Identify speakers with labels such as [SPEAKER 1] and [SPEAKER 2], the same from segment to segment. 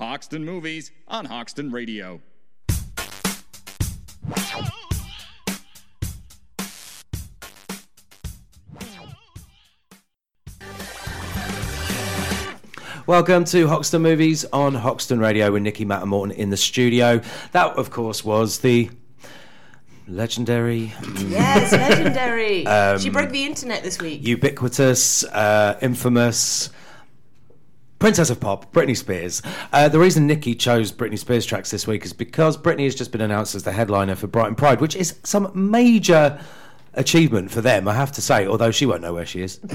[SPEAKER 1] Hoxton Movies on Hoxton Radio.
[SPEAKER 2] Welcome to Hoxton Movies on Hoxton Radio with Nikki Matt and Morton in the studio. That, of course, was the legendary,
[SPEAKER 3] Yes, legendary.
[SPEAKER 2] Um,
[SPEAKER 3] she broke the internet this week.
[SPEAKER 2] ubiquitous, uh, infamous Princess of Pop, Britney Spears. Uh, the reason Nikki chose Britney Spears tracks this week is because Britney has just been announced as the headliner for Brighton Pride, which is some major achievement for them, I have to say, although she won't know where she is.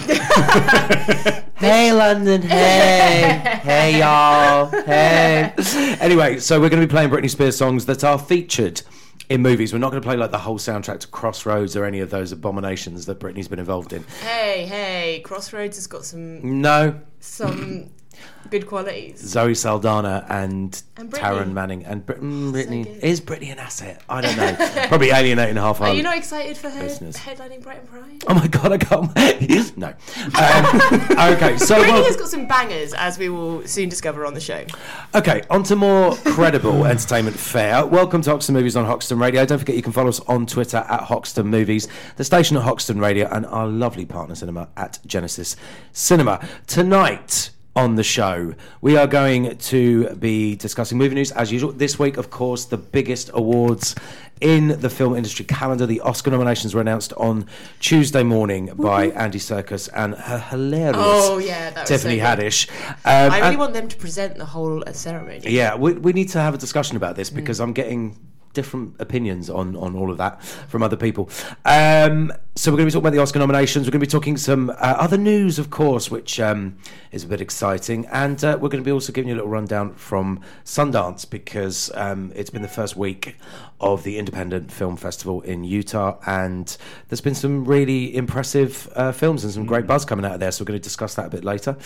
[SPEAKER 2] hey, London, hey, hey, y'all, hey. Anyway, so we're going to be playing Britney Spears songs that are featured in movies. We're not going to play like the whole soundtrack to Crossroads or any of those abominations that Britney's been involved in.
[SPEAKER 3] hey, hey, Crossroads has got some
[SPEAKER 2] No,
[SPEAKER 3] some good qualities.
[SPEAKER 2] Zoe Saldana and,
[SPEAKER 3] And.
[SPEAKER 2] Taryn Manning and Brit- mm, Britney
[SPEAKER 3] good.
[SPEAKER 2] is Britney an asset? I don't know. Probably alienating a half our
[SPEAKER 3] Are you not excited for her
[SPEAKER 2] Business.
[SPEAKER 3] headlining Brighton Pride?
[SPEAKER 2] Oh my god, I can't. no. Um, okay, so
[SPEAKER 3] Britney
[SPEAKER 2] well,
[SPEAKER 3] has got some bangers, as we will soon discover on the show.
[SPEAKER 2] okay, on to more credible entertainment fare. Welcome to Hoxton Movies on Hoxton Radio. Don't forget you can follow us on Twitter at Hoxton Movies, the station at Hoxton Radio, and our lovely partner cinema at Genesis Cinema. Tonight. On the show, we are going to be discussing movie news as usual. This week, of course, the biggest awards in the film industry calendar. The Oscar nominations were announced on Tuesday morning by Andy Serkis and her hilarious
[SPEAKER 3] Oh, yeah,
[SPEAKER 2] Tiffany
[SPEAKER 3] so.
[SPEAKER 2] Haddish. Um,
[SPEAKER 3] I really want them to present the whole uh, ceremony.
[SPEAKER 2] yeah, we, we need to have a discussion about
[SPEAKER 3] Mm.
[SPEAKER 2] this because I'm getting different opinions on, on all of that from other people. Um, so we're going to be talking about the Oscar nominations. We're going to be talking some uh, other news, of course, which um, is a bit exciting, and uh, we're going to be also giving you a little rundown from Sundance because um, it's been the first week of the Independent Film Festival in Utah, and there's been some really impressive uh, films and some great buzz coming out of there. So we're going to discuss that a bit later.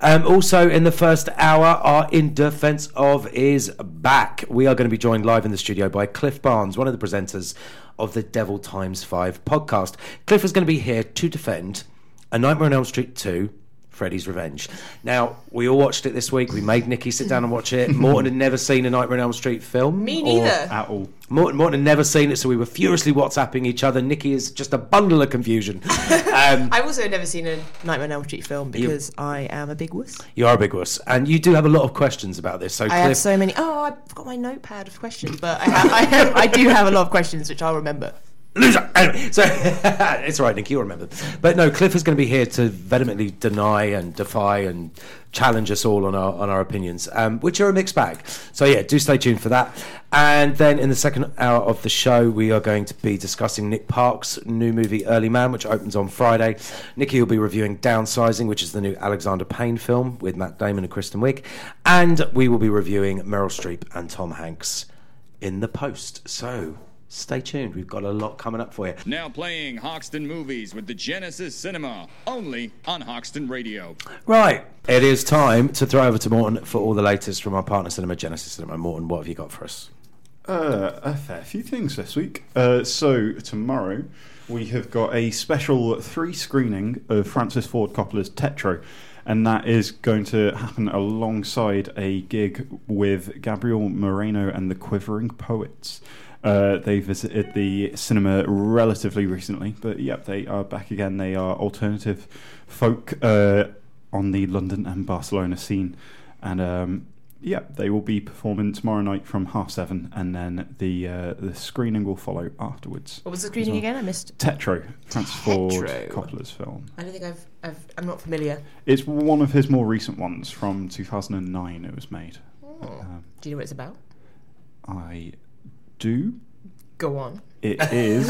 [SPEAKER 2] Um, also, in the first hour, our In Defense of is back. We are going to be joined live in the studio by Cliff Barnes, one of the presenters of the Devil Times 5 podcast. Cliff is going to be here to defend A Nightmare on Elm Street 2. Freddy's Revenge. Now, we all watched it this week. We made Nikki sit down and watch it. Morton had never seen a Nightmare on Elm Street film.
[SPEAKER 3] Me
[SPEAKER 2] or-
[SPEAKER 3] neither.
[SPEAKER 4] at all.
[SPEAKER 2] Morton, Morton had never seen it, so we were furiously WhatsApping each other. Nikki is just a bundle of confusion. Um,
[SPEAKER 3] I've also never seen a Nightmare on Elm Street film because I am a big wuss.
[SPEAKER 2] you are a big wuss, and you do have a lot of questions about this. So,
[SPEAKER 3] I have so many. Oh, I've got my notepad of questions, but I, have, I, have, I do have a lot of questions which I'll remember.
[SPEAKER 2] Loser. Anyway, so it's right, Nick. You'll remember. But no, Cliff is going to be here to vehemently deny and defy and challenge us all on our on our opinions, um, which are a mixed bag. So yeah, do stay tuned for that. And then in the second hour of the show, we are going to be discussing Nick Park's new movie Early Man, which opens on Friday. Nikki will be reviewing Downsizing, which is the new Alexander Payne film with Matt Damon and Kristen Wiig, and we will be reviewing Meryl Streep and Tom Hanks in the post. So stay tuned. We've got a lot coming up for you.
[SPEAKER 1] Now playing Hoxton Movies with the Genesis Cinema, only on Hoxton Radio.
[SPEAKER 2] Right, it is time to throw over to Morton for all the latest from our partner cinema, Genesis Cinema. Morton, what have you got for us?
[SPEAKER 4] Uh, a fair few things this week. Uh, so tomorrow we have got a special three screening of Francis Ford Coppola's Tetro, and that is going to happen alongside a gig with Gabriel Moreno and the Quivering Poets. Uh, they visited the cinema relatively recently, but yep, they are back again. They are alternative folk uh, on the London and Barcelona scene, and um, yeah, they will be performing tomorrow night from half seven, and then the uh, the screening will follow afterwards.
[SPEAKER 3] What was the screening again? I missed.
[SPEAKER 4] Tetro, Francis Ford. Coppola's film.
[SPEAKER 3] I don't think I've, I've. I'm not familiar.
[SPEAKER 4] It's one of his more recent ones from 2009. It was made. Um,
[SPEAKER 3] Do you know what it's about?
[SPEAKER 4] I do.
[SPEAKER 3] Go on.
[SPEAKER 4] It is.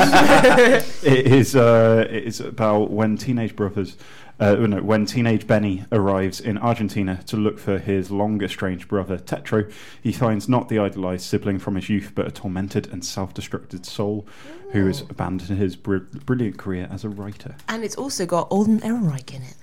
[SPEAKER 4] it is. Uh, it is about when teenage brothers. Uh, no, when teenage Benny arrives in Argentina to look for his long estranged brother Tetro, he finds not the idolized sibling from his youth, but a tormented and self-destructed soul who has abandoned his br- brilliant career as a writer.
[SPEAKER 3] And it's also got Alden Ehrenreich in it,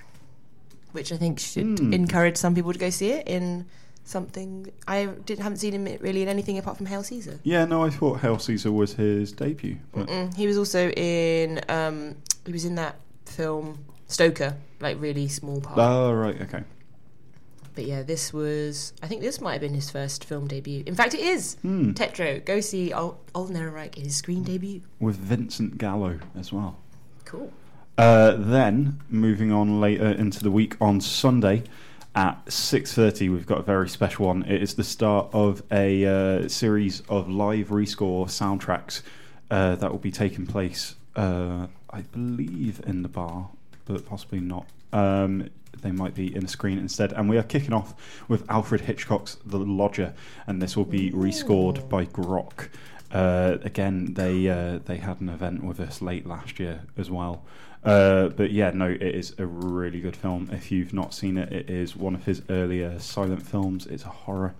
[SPEAKER 3] which I think should
[SPEAKER 4] Hmm.
[SPEAKER 3] encourage some people to go see it in something. I didn't haven't seen him really in anything apart from Hail Caesar.
[SPEAKER 4] Yeah, no, I thought Hail Caesar was his debut, but
[SPEAKER 3] he was also in. Um, he was in that film Stoker, like really small part.
[SPEAKER 4] oh right, okay.
[SPEAKER 3] but yeah, this was. I think this might have been his first film debut. In fact, it is.
[SPEAKER 4] Hmm.
[SPEAKER 3] Tetro, go see Ol- Alden Ehrenreich in his screen debut.
[SPEAKER 4] with Vincent Gallo as well.
[SPEAKER 3] Cool.
[SPEAKER 4] Uh, then moving on later into the week on Sunday at six thirty, we've got a very special one. It is the start of a uh, series of live rescore soundtracks uh, that will be taking place, uh, I believe, in the bar, but possibly not. Um, they might be in a screen instead. And we are kicking off with Alfred Hitchcock's The Lodger, and this will be rescored by Grok. Uh, again, they uh, they had an event with us late last year as well. Uh, but yeah, no, it is a really good film. If you've not seen it, it is one of his earlier silent films. It's a horror,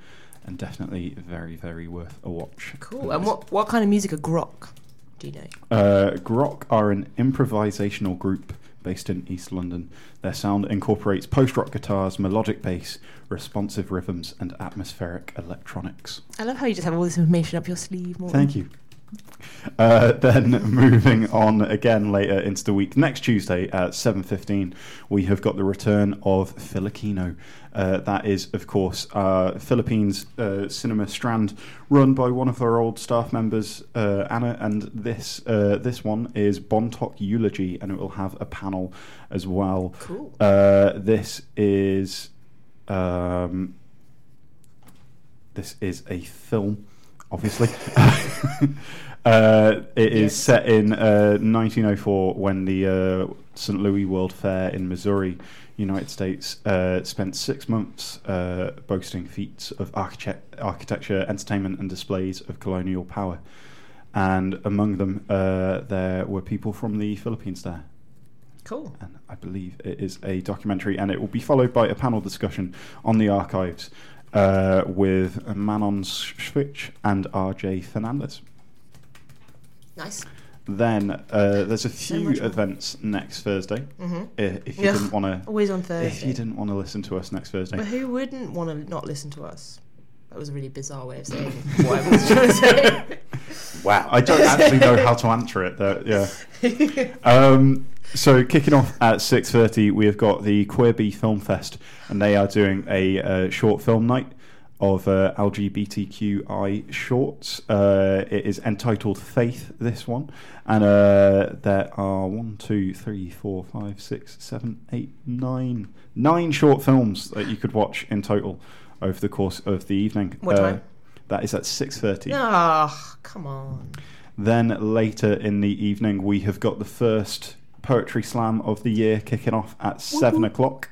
[SPEAKER 4] and definitely very, very worth a watch.
[SPEAKER 3] Cool. And what what kind of music are grok? Do you know?
[SPEAKER 4] Uh, Grok are an improvisational group based in East London. Their sound incorporates post rock guitars, melodic bass, responsive rhythms, and atmospheric electronics.
[SPEAKER 3] I love how you just have all this information up your sleeve. Morgan.
[SPEAKER 4] Thank you. Uh, then moving on again later into the week, next Tuesday at seven fifteen, we have got the return of Filipino. Uh, that is, of course, uh, Philippines uh, cinema strand run by one of our old staff members, uh, Anna. And this uh, this one is Bontoc Eulogy, and it will have a panel as well.
[SPEAKER 3] Cool.
[SPEAKER 4] Uh, this is um, this is a film, obviously. uh, it is
[SPEAKER 3] Yes.
[SPEAKER 4] set in uh, 1904 when the uh, St. Louis World Fair in Missouri, United States, uh, spent six months uh, boasting feats of architect- architecture, entertainment, and displays of colonial power. And among them, uh, there were people from the Philippines there
[SPEAKER 3] Cool.
[SPEAKER 4] and I believe it is a documentary, and it will be followed by a panel discussion on the archives uh, with Manon Switch and RJ Fernandez.
[SPEAKER 3] Nice.
[SPEAKER 4] Then uh, there's a
[SPEAKER 3] So
[SPEAKER 4] few
[SPEAKER 3] more.
[SPEAKER 4] events next Thursday.
[SPEAKER 3] Mm-hmm.
[SPEAKER 4] i- If you
[SPEAKER 3] Ugh,
[SPEAKER 4] didn't want to,
[SPEAKER 3] Always on Thursday.
[SPEAKER 4] if you didn't want to listen to us next Thursday,
[SPEAKER 3] But who wouldn't want to not listen to us? That was a really bizarre way of saying what I was trying to say.
[SPEAKER 2] Wow.
[SPEAKER 4] I don't actually know how to answer it. Though, yeah. Um, so kicking off at six thirty, we have got the Queer Bee Film Fest, and they are doing a uh, short film night of uh, LGBTQI shorts. Uh, it is entitled Faith. This one, and uh, there are one, two, three, four, five, six, seven, eight, nine, nine short films that you could watch in total over the course of the evening.
[SPEAKER 3] What
[SPEAKER 4] Uh,
[SPEAKER 3] time?
[SPEAKER 4] that is at six thirty.
[SPEAKER 3] Ah, come on.
[SPEAKER 4] Then later in the evening, we have got the first poetry slam of the year kicking off at seven o'clock,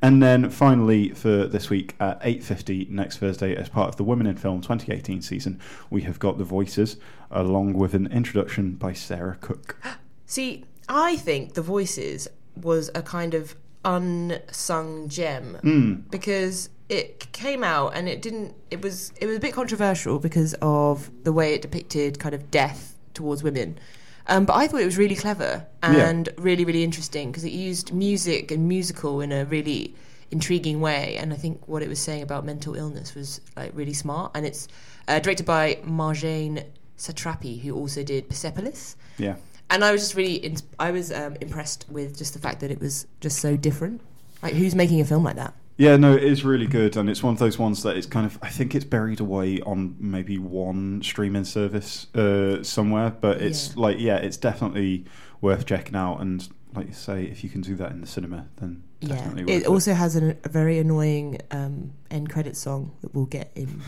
[SPEAKER 4] and then finally for this week at eight fifty next Thursday, as part of the Women in Film 2018 season, we have got the Voices, along with an introduction by Sarah Cook.
[SPEAKER 3] See, I think The Voices was a kind of unsung gem
[SPEAKER 4] Mm.
[SPEAKER 3] because it came out and it didn't. It was it was a bit controversial because of the way it depicted kind of death towards women. Um, but I thought it was really clever and really really interesting because it used music and musical in a really intriguing way. And I think what it was saying about mental illness was like really smart. And it's uh, directed by Marjane Satrapi, who also did Persepolis
[SPEAKER 4] Yeah.
[SPEAKER 3] and I was just really, in, I was um, impressed with just the fact that it was just so different. Like, who's making a film like that?
[SPEAKER 4] Yeah, no, it is really good, and it's one of those ones that it's kind of. I think it's buried away on maybe one streaming service uh, somewhere, but it's
[SPEAKER 3] Yeah.
[SPEAKER 4] like, yeah, it's definitely worth checking out. And like you say, if you can do that in the cinema, then
[SPEAKER 3] Yeah,
[SPEAKER 4] definitely worth
[SPEAKER 3] it also has an, a very annoying um, end credit song that will get in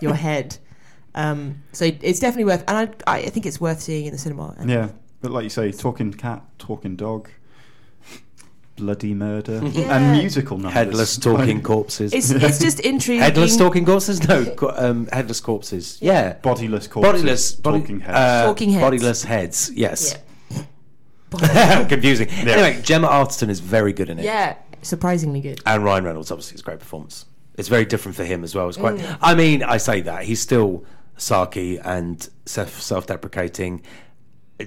[SPEAKER 3] your head. Um, so it's definitely worth, and I, I think it's worth seeing in the cinema. And
[SPEAKER 4] Yeah, but like you say, talking cat, talking dog, bloody murder,
[SPEAKER 3] Yeah.
[SPEAKER 4] and musical numbers.
[SPEAKER 2] Headless talking corpses.
[SPEAKER 3] it's it's just intriguing.
[SPEAKER 2] headless talking corpses? No, um, headless corpses. Yeah.
[SPEAKER 4] bodiless corpses,
[SPEAKER 2] Bodiless. Body,
[SPEAKER 4] talking heads.
[SPEAKER 2] uh,
[SPEAKER 3] Talking heads.
[SPEAKER 2] Bodiless heads. Yes.
[SPEAKER 3] Yeah.
[SPEAKER 2] Confusing. Anyway, Gemma Arterton is very good in it.
[SPEAKER 3] yeah, surprisingly good.
[SPEAKER 2] And Ryan Reynolds, obviously, it's a great performance. It's very different for him as well. It's quite.
[SPEAKER 3] Mm.
[SPEAKER 2] I mean, I say that he's still sarky and self-deprecating.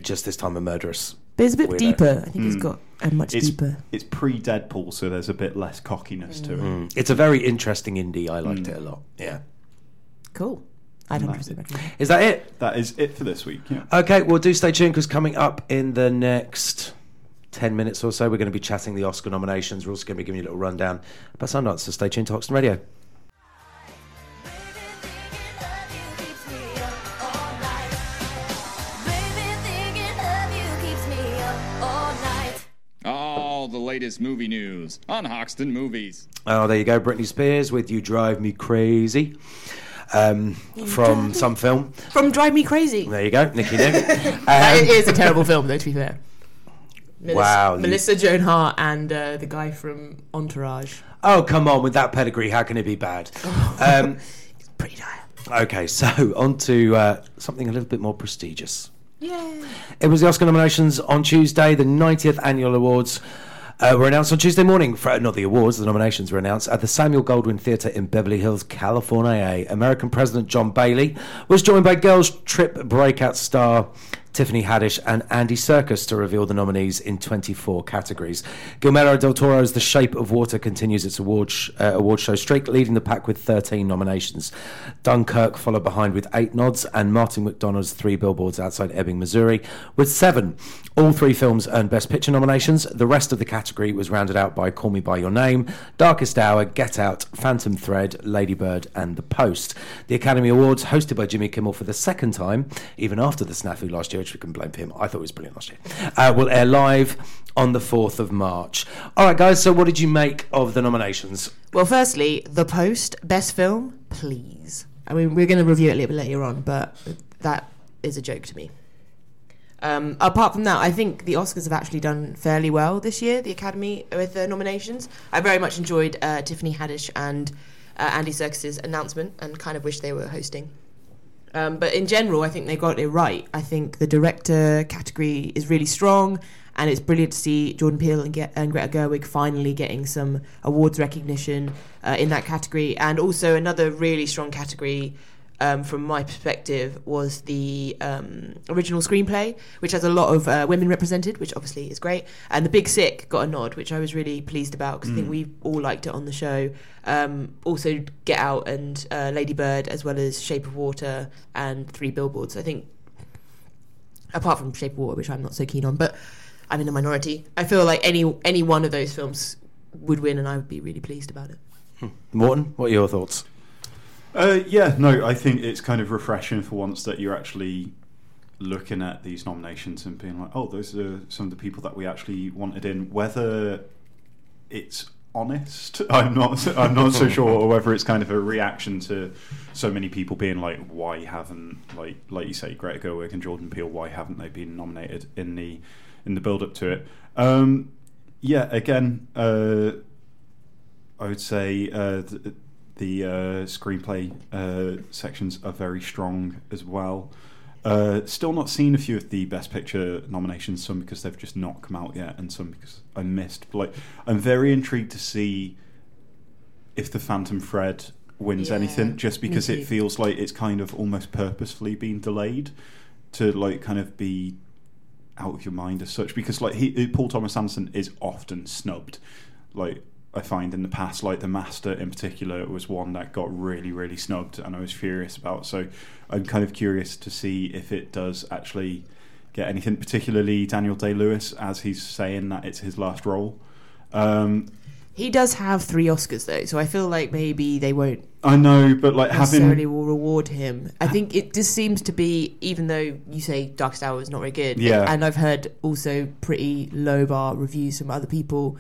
[SPEAKER 2] Just this time, a murderous.
[SPEAKER 3] But it's a bit
[SPEAKER 2] Weirdo.
[SPEAKER 3] deeper. I think it's
[SPEAKER 4] Mm.
[SPEAKER 3] got a much
[SPEAKER 4] it's
[SPEAKER 3] deeper.
[SPEAKER 4] it's pre Deadpool, so there's a bit less cockiness to it.
[SPEAKER 2] Mm. It's a very interesting indie. I liked it a lot. Yeah.
[SPEAKER 3] Cool. I'd
[SPEAKER 4] Nice.
[SPEAKER 3] 100% recommend.
[SPEAKER 2] Is that it?
[SPEAKER 4] That is it for this week. Yeah.
[SPEAKER 2] Okay, well, do stay tuned because coming up in the next 10 minutes or so, we're going to be chatting the Oscar nominations. We're also going to be giving you a little rundown about Sundance, so stay tuned to Hoxton Radio.
[SPEAKER 1] All the latest movie news on Hoxton Movies.
[SPEAKER 2] Oh, there you go. Britney Spears with You Drive Me Crazy um, from some film.
[SPEAKER 3] From Drive Me Crazy.
[SPEAKER 2] There you go, Nicky Nim. Um,
[SPEAKER 3] is a terrible film, though, to be fair. Melissa,
[SPEAKER 2] Wow,
[SPEAKER 3] Melissa Joan Hart and uh, the guy from Entourage.
[SPEAKER 2] oh, come on, with that pedigree, how can it be bad? Um,
[SPEAKER 3] Pretty dire.
[SPEAKER 2] okay, so on to uh, something a little bit more prestigious.
[SPEAKER 3] Yeah.
[SPEAKER 2] It was the Oscar nominations on Tuesday. The 90th annual awards uh, were announced on Tuesday morning. For, not the awards, the nominations were announced at the Samuel Goldwyn Theatre in Beverly Hills, California. Academy President John Bailey was joined by Girls Trip breakout star Tiffany Haddish and Andy Serkis to reveal the nominees in 24 categories. Guillermo del Toro's The Shape of Water continues its award, sh- uh, award show streak, leading the pack with 13 nominations. Dunkirk followed behind with eight nods, and Martin McDonagh's Three Billboards Outside Ebbing, Missouri, with seven. All three films earned Best Picture nominations. The rest of the category was rounded out by Call Me By Your Name, Darkest Hour, Get Out, Phantom Thread, Lady Bird, and The Post. The Academy Awards, hosted by Jimmy Kimmel for the second time, even after the snafu last year, which we can blame him. I thought it was brilliant last year. Uh, will air live on the 4th of March. All right, guys, so what did you make of the nominations?
[SPEAKER 3] Well, firstly, The Post, best film, please. I mean, we're going to review it a little bit later on, but that is a joke to me. Um, apart from that, I think the Oscars have actually done fairly well this year, the Academy, with the nominations. I very much enjoyed uh, Tiffany Haddish and uh, Andy Serkis's announcement and kind of wish they were hosting. Um, but in general, I think they got it right. I think the director category is really strong, and it's brilliant to see Jordan Peele and, and Greta Gerwig finally getting some awards recognition uh, in that category. And also another really strong category. Um, from my perspective, was the um, original screenplay, which has a lot of uh, women represented, which obviously is great. And The Big Sick got a nod, which I was really pleased about because I think we all liked it on the show. Um, also, Get Out and uh, Lady Bird, as well as Shape of Water and Three Billboards. I think, apart from Shape of Water, which I'm not so keen on, but I'm in a minority. I feel like any any one of those films would win, and I would be really pleased about it.
[SPEAKER 2] Morton, what are your thoughts?
[SPEAKER 4] Uh, yeah, no, I think it's kind of refreshing for once that you're actually looking at these nominations and being like, oh, those are some of the people that we actually wanted in. Whether it's honest, I'm not. I'm not so sure, or whether it's kind of a reaction to so many people being like, why haven't like like you say, Greta Gerwig and Jordan Peele, why haven't they been nominated in the in the build up to it? Um, yeah, again, uh, I would say uh, th- the uh, screenplay uh, sections are very strong as well. Uh, still not seen a few of the Best Picture nominations, some because they've just not come out yet, and some because I missed. But like, I'm very intrigued to see if the Phantom Thread wins
[SPEAKER 3] Yeah,
[SPEAKER 4] anything, just because it feels like it's kind of almost purposefully been delayed to like kind of be out of your mind as such. Because like he, Paul Thomas Anderson is often snubbed, like I find in the past, like the Master in particular was one that got really, really snubbed, and I was furious about. So I'm kind of curious to see if it does actually get anything, particularly Daniel Day Lewis, as he's saying that it's his last role. Um,
[SPEAKER 3] He does have three Oscars though, so I feel like maybe they won't
[SPEAKER 4] I know, but like
[SPEAKER 3] necessarily
[SPEAKER 4] having
[SPEAKER 3] will reward him. I think it just seems to be, even though you say Darkest Hour is not very good,
[SPEAKER 4] Yeah.
[SPEAKER 3] and I've heard also pretty low bar reviews from other people.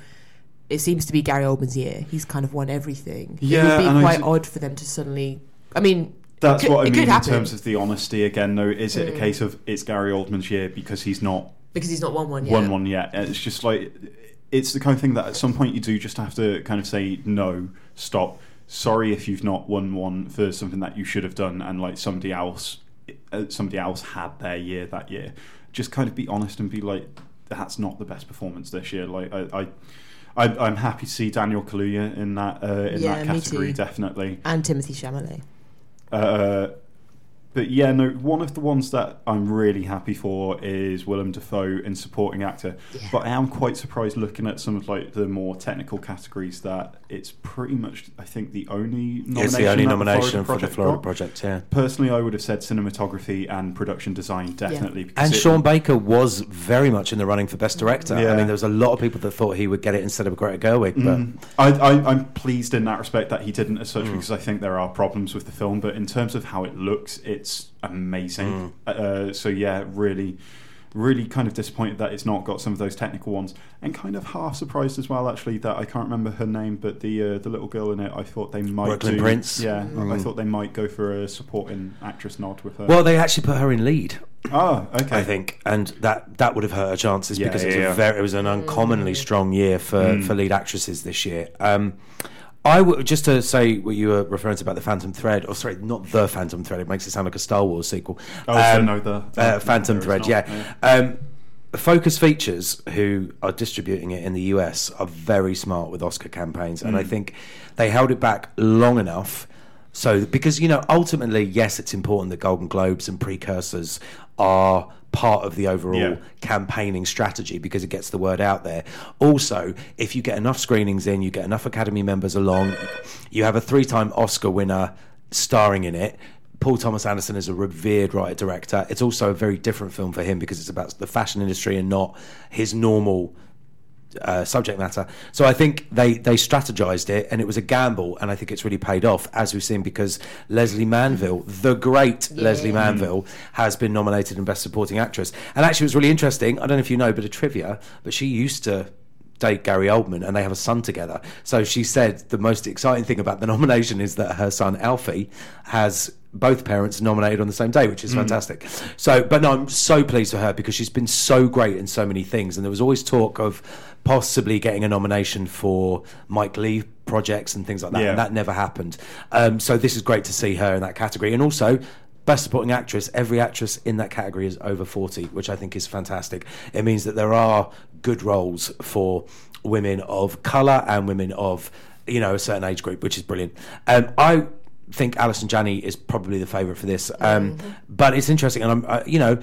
[SPEAKER 3] It seems to be Gary Oldman's year. He's kind of won everything.
[SPEAKER 4] Yeah,
[SPEAKER 3] it would be quite odd for them to suddenly. I mean,
[SPEAKER 4] That's
[SPEAKER 3] could-
[SPEAKER 4] what I mean in
[SPEAKER 3] happen.
[SPEAKER 4] terms of the honesty. Again, though, is it a
[SPEAKER 3] Mm.
[SPEAKER 4] case of it's Gary Oldman's year because he's not
[SPEAKER 3] because he's not won one yet.
[SPEAKER 4] won one yet? And It's just like it's the kind of thing that at some point you do just have to kind of say no, stop. Sorry if you've not won one for something that you should have done, and like somebody else, uh, somebody else had their year that year. Just kind of be honest and be like, that's not the best performance this year. Like I. I I, I'm happy to see Daniel Kaluuya in that uh, in
[SPEAKER 3] Yeah,
[SPEAKER 4] that category, definitely.
[SPEAKER 3] And Timothée Chalamet.
[SPEAKER 4] Uh, but yeah, no. One of the ones that I'm really happy for is Willem Dafoe in supporting actor.
[SPEAKER 3] Yeah.
[SPEAKER 4] But I am quite surprised looking at some of like the more technical categories that it's pretty much I think the only nomination
[SPEAKER 2] It's the only
[SPEAKER 4] that
[SPEAKER 2] nomination for the
[SPEAKER 4] Project
[SPEAKER 2] Florida
[SPEAKER 4] got.
[SPEAKER 2] Project, yeah.
[SPEAKER 4] Personally, I would have said cinematography and production design definitely. because
[SPEAKER 2] And
[SPEAKER 4] it-
[SPEAKER 2] Sean Baker was very much in the running for Best Director. I mean, there was a lot of people that thought he would get it instead of Greta Gerwig, but
[SPEAKER 4] Mm. I, I, I'm pleased in that respect that he didn't, as such,
[SPEAKER 2] Mm.
[SPEAKER 4] because I think there are problems with the film. But in terms of how it looks, it's amazing.
[SPEAKER 2] Mm.
[SPEAKER 4] Uh, so yeah, really, really kind of disappointed that it's not got some of those technical ones, and kind of half surprised as well, actually, that I can't remember her name, but the uh, the little girl in it, I thought they might
[SPEAKER 2] Brooklyn
[SPEAKER 4] do,
[SPEAKER 2] Prince.
[SPEAKER 4] Yeah, I
[SPEAKER 2] Mm.
[SPEAKER 4] thought they might go for a supporting actress nod with her.
[SPEAKER 2] well, they actually put her in lead.
[SPEAKER 4] oh, okay.
[SPEAKER 2] I think, and that that would have hurt her chances
[SPEAKER 4] Yeah,
[SPEAKER 2] because it, was
[SPEAKER 4] yeah.
[SPEAKER 2] a very, it was an uncommonly strong year for,
[SPEAKER 4] Mm.
[SPEAKER 2] for lead actresses this year. Um, I would just to say what you were referring to about the Phantom Thread, or sorry, not the Phantom Thread. It makes it sound like a Star Wars sequel.
[SPEAKER 4] Oh, so
[SPEAKER 2] Um,
[SPEAKER 4] no, the-
[SPEAKER 2] uh, Phantom
[SPEAKER 4] is
[SPEAKER 2] Thread,
[SPEAKER 4] not,
[SPEAKER 2] yeah.
[SPEAKER 4] yeah.
[SPEAKER 2] Um, Focus Features, who are distributing it in the US, are very smart with Oscar campaigns, and I
[SPEAKER 4] Mm.
[SPEAKER 2] think they held it back long enough. So, because you know, ultimately, yes, it's important that Golden Globes and precursors are part of the overall
[SPEAKER 4] Yeah.
[SPEAKER 2] campaigning strategy because it gets the word out there. Also, if you get enough screenings in, you get enough Academy members along, you have a three-time Oscar winner starring in it. Paul Thomas Anderson is a revered writer director. It's also a very different film for him because it's about the fashion industry and not his normal uh, subject matter. So I think they they strategized it, and it was a gamble, and I think it's really paid off, as we've seen because Lesley Manville, the great Lesley Manville, has been nominated in Best Supporting Actress. And actually, it was really interesting. I don't know if you know, but a trivia, but she used to date Gary Oldman, and they have a son together. So she said the most exciting thing about the nomination is that her son Alfie has both parents nominated on the same day, which is fantastic. So, but no, I'm so pleased for her because she's been so great in so many things, and there was always talk of possibly getting a nomination for Mike Leigh projects and things like that,
[SPEAKER 4] Yeah.
[SPEAKER 2] and that never happened. Um, so this is great to see her in that category, and also. Best supporting actress, every actress in that category is over 40, which I think is fantastic. It means that there are good roles for women of colour and women of, you know, a certain age group, which is brilliant. Um, I think Allison Janney is probably the favourite for this. Um, But it's interesting, and I'm, uh, you know,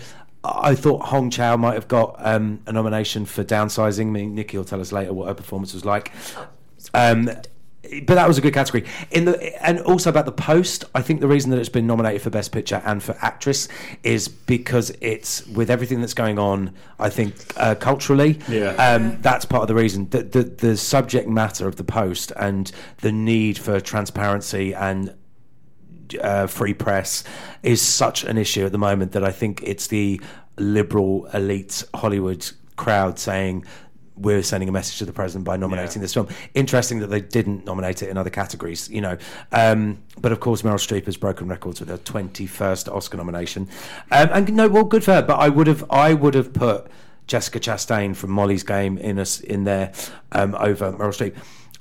[SPEAKER 2] I I thought Hong Chau might have got um, a nomination for downsizing. I mean, Nikki will tell us later what her performance was like. Um, but that was a good category. In the and also about the post, I think the reason that it's been nominated for best picture and for actress is because it's with everything that's going on. I think uh, culturally,
[SPEAKER 4] Yeah.
[SPEAKER 2] um, that's part of the reason. The, the the subject matter of the post and the need for transparency and uh, free press is such an issue at the moment that I think it's the liberal elite Hollywood crowd saying we're sending a message to the president by nominating
[SPEAKER 4] Yeah.
[SPEAKER 2] this film. Interesting that they didn't nominate it in other categories, you know. Um, but of course, Meryl Streep has broken records with her twenty-first Oscar nomination, um, and no, well, good for her. But I would have, I would have put Jessica Chastain from Molly's Game in us in there um, over Meryl Streep.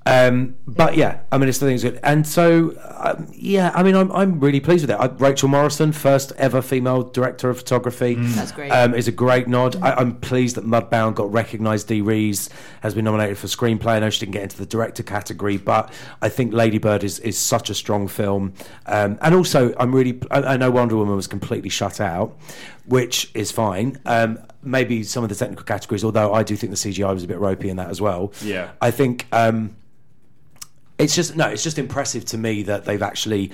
[SPEAKER 2] Um, but yeah, I mean, it's the thing's good, and so um, yeah, I mean, I'm I'm really pleased with it. I, Rachel Morrison, first ever female director of photography,
[SPEAKER 3] That's great.
[SPEAKER 2] Um, is a great nod. I, I'm pleased that Mudbound got recognised. Dee Rees has been nominated for screenplay. I know she didn't get into the director category, but I think Lady Bird is is such a strong film, um, and also I'm really I, I know Wonder Woman was completely shut out, which is fine. Um, maybe some of the technical categories, although I do think the CGI was a bit ropey in that as well.
[SPEAKER 4] Yeah.
[SPEAKER 2] I think. Um, it's just no, it's just impressive to me that they've actually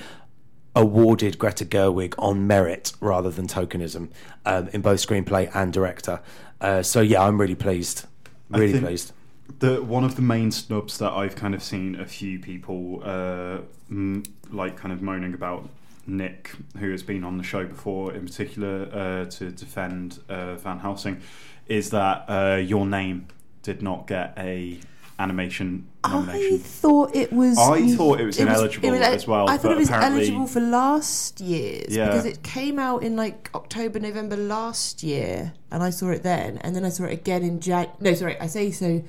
[SPEAKER 2] awarded Greta Gerwig on merit rather than tokenism um, in both screenplay and director. Uh, so yeah, I'm really pleased. Really pleased.
[SPEAKER 4] The one of the main snubs that I've kind of seen a few people uh, m- like kind of moaning about Nick, who has been on the show before, in particular uh, to defend uh, Van Helsing, is that uh, your name did not get a animation
[SPEAKER 3] I thought it was.
[SPEAKER 4] I thought it was ineligible
[SPEAKER 3] like-
[SPEAKER 4] as well,
[SPEAKER 3] I thought it was eligible for last year's
[SPEAKER 4] Yeah.
[SPEAKER 3] because it came out in like October, November last year, and I saw it then, and then I saw it again in Jan. No, sorry, I say so.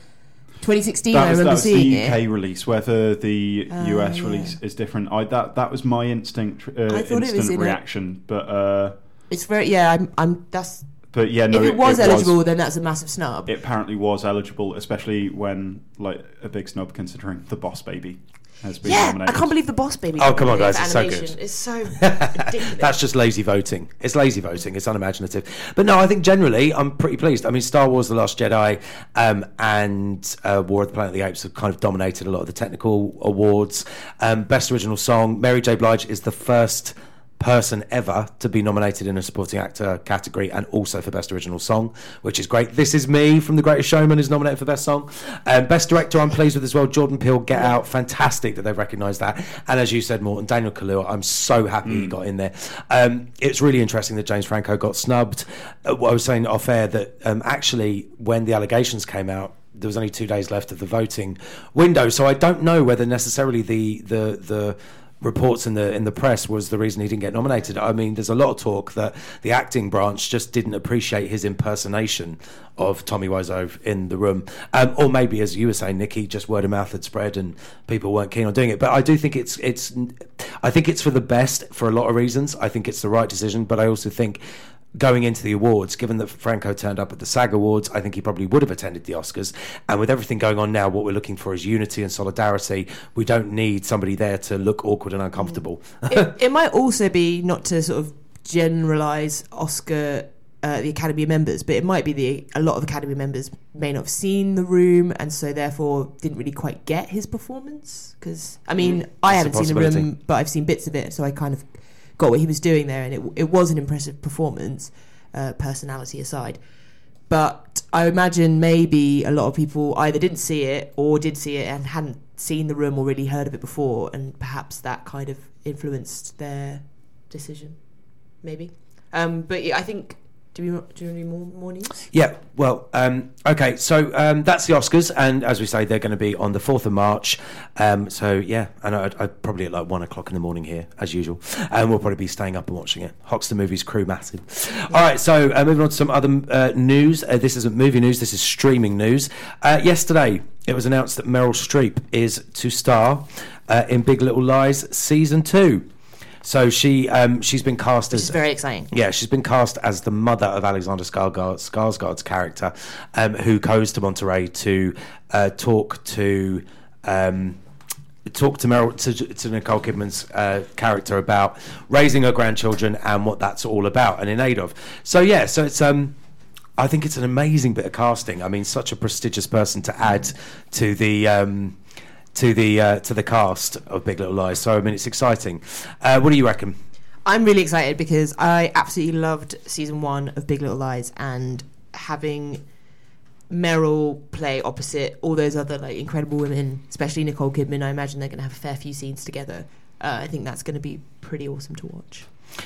[SPEAKER 3] 2016,
[SPEAKER 4] That
[SPEAKER 3] I
[SPEAKER 4] was, that
[SPEAKER 3] remember
[SPEAKER 4] was
[SPEAKER 3] seeing
[SPEAKER 4] the UK
[SPEAKER 3] it.
[SPEAKER 4] release. Whether the
[SPEAKER 3] Ah,
[SPEAKER 4] US
[SPEAKER 3] yeah.
[SPEAKER 4] release is different, I that that was my instinct uh,
[SPEAKER 3] I thought it was
[SPEAKER 4] instant
[SPEAKER 3] in it.
[SPEAKER 4] reaction. But uh,
[SPEAKER 3] It's very yeah. I'm. I'm that's
[SPEAKER 4] but yeah, no,
[SPEAKER 3] if it was eligible, then that's a massive snub.
[SPEAKER 4] it apparently was eligible, especially when like a big snub considering the Boss Baby. has been
[SPEAKER 3] Yeah,
[SPEAKER 4] nominated.
[SPEAKER 3] I can't believe the Boss Baby.
[SPEAKER 2] Oh, come on, guys,
[SPEAKER 3] for
[SPEAKER 2] it's so good.
[SPEAKER 3] It's so ridiculous.
[SPEAKER 2] That's just lazy voting. It's lazy voting. It's unimaginative. But no, I think generally I'm pretty pleased. I mean, Star Wars: The Last Jedi um, and uh, War of the Planet of the Apes have kind of dominated a lot of the technical awards. Um, Best original song: Mary J. Blige is the first person ever to be nominated in a supporting actor category and also for best original song which is great. This is me from the greatest showman is nominated for best song. Um, best director i'm pleased with as well jordan peele get out fantastic that they've recognized that. And as you said morton daniel Kaluuya, i'm so happy he got in there. Um, it's really interesting that james franco got snubbed. Uh, what i was saying off air that um, actually when the allegations came out there was only two days left of the voting window. So i don't know whether necessarily the the the reports in the in the press was the reason he didn't get nominated. I mean, there's a lot of talk that the acting branch just didn't appreciate his impersonation of Tommy Wiseau in the room, um, or maybe as you were saying, Nikki, just word of mouth had spread and people weren't keen on doing it. But I do think it's it's I think it's for the best for a lot of reasons. I think it's the right decision, but I also think going into the awards, given that Franco turned up at the SAG Awards, I think he probably would have attended the Oscars. And with everything going on now, what we're looking for is unity and solidarity. We don't need somebody there to look awkward and uncomfortable.
[SPEAKER 3] it, it might also be not to sort of generalize Oscar. Uh, the Academy members, but it might be the a lot of Academy members may not have seen the room, and so therefore didn't really quite get his performance. Because I mean, I haven't seen the room, but I've seen bits of it, so I kind of got what he was doing there, and it it was an impressive performance, uh, personality aside. But I imagine maybe a lot of people either didn't see it or did see it and hadn't seen the room or really heard of it before, and perhaps that kind of influenced their decision, maybe. Um, but yeah, I think. Do we do we need more, more news?
[SPEAKER 2] Yeah, well, um, okay, so um, that's the Oscars, and as we say, they're going to be on the 4th of March. Um, so, yeah, and I'd, I'd probably at like one o'clock in the morning here, as usual, and we'll probably be staying up and watching it. Hoxton Movies crew massive. All right, so uh, moving on to some other uh, news. Uh, this isn't movie news, this is streaming news. Uh, yesterday, it was announced that Meryl Streep is to star uh, in Big Little Lies season two. So she um, she's been cast as
[SPEAKER 3] very exciting.
[SPEAKER 2] yeah, she's been cast as the mother of Alexander Skarsgård, Skarsgård's character, um, who goes to Monterey to uh, talk to. Um, Talk to Meryl to, to Nicole Kidman's uh, character about raising her grandchildren and what that's all about, and in aid of. So yeah, so it's um, I think it's an amazing bit of casting. I mean, such a prestigious person to add to the um, to the uh, to the cast of Big Little Lies. So I mean, it's exciting. Uh, what do you reckon?
[SPEAKER 3] I'm really excited because I absolutely loved season one of Big Little Lies and having Meryl play opposite all those other like incredible women, especially Nicole Kidman. I imagine they're going to have a fair few scenes together. Uh, I think that's going to be pretty awesome to watch.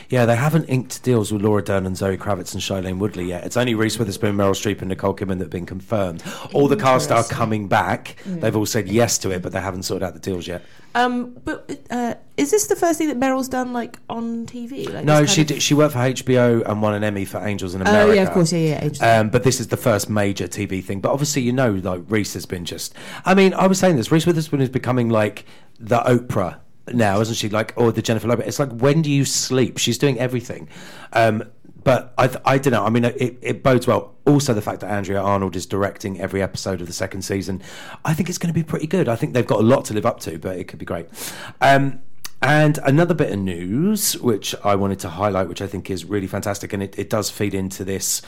[SPEAKER 2] Yeah, they haven't inked deals with Laura Dern and Zoe Kravitz and Shailene Woodley yet. It's only Reese Witherspoon, Meryl Streep, and Nicole Kidman that have been confirmed. All the cast are coming back. They've all said yes to it, but they haven't sorted out the deals yet.
[SPEAKER 3] Um, but uh, is this the first thing that Meryl's done like on TV? Like
[SPEAKER 2] No, she
[SPEAKER 3] kind
[SPEAKER 2] did, she worked for HBO and won an Emmy for Angels in
[SPEAKER 3] of-
[SPEAKER 2] America.
[SPEAKER 3] Oh yeah, of course, yeah, yeah.
[SPEAKER 2] Um, but this is the first major TV thing. But obviously, you know, like Reese has been just. I mean, I was saying this. Reese Witherspoon is becoming like the Oprah now, isn't she? Like, or the Jennifer Lopez. It's like, when do you sleep? She's doing everything. Um, but I, I don't know. I mean, it, it bodes well. Also, the fact that Andrea Arnold is directing every episode of the second season, I think it's going to be pretty good. I think they've got a lot to live up to, but it could be great. Um, and another bit of news, which I wanted to highlight, which I think is really fantastic, and it, it does feed into this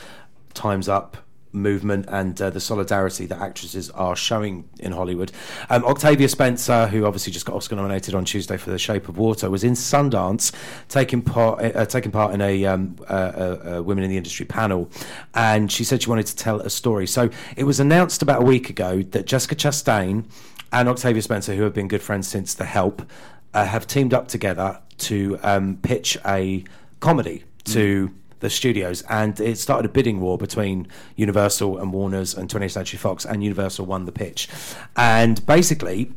[SPEAKER 2] Time's Up movement and uh, the solidarity that actresses are showing in Hollywood. Um, Octavia Spencer, who obviously just got Oscar nominated on Tuesday for The Shape of Water, was in Sundance taking part uh, taking part in a, um, uh, uh, uh, women in the industry panel, and she said she wanted to tell a story. So it was announced about a week ago that Jessica Chastain and Octavia Spencer, who have been good friends since The Help, uh, have teamed up together to um, pitch a comedy to the studios, and it started a bidding war between Universal and Warner's and 20th Century Fox, and Universal won the pitch. And basically,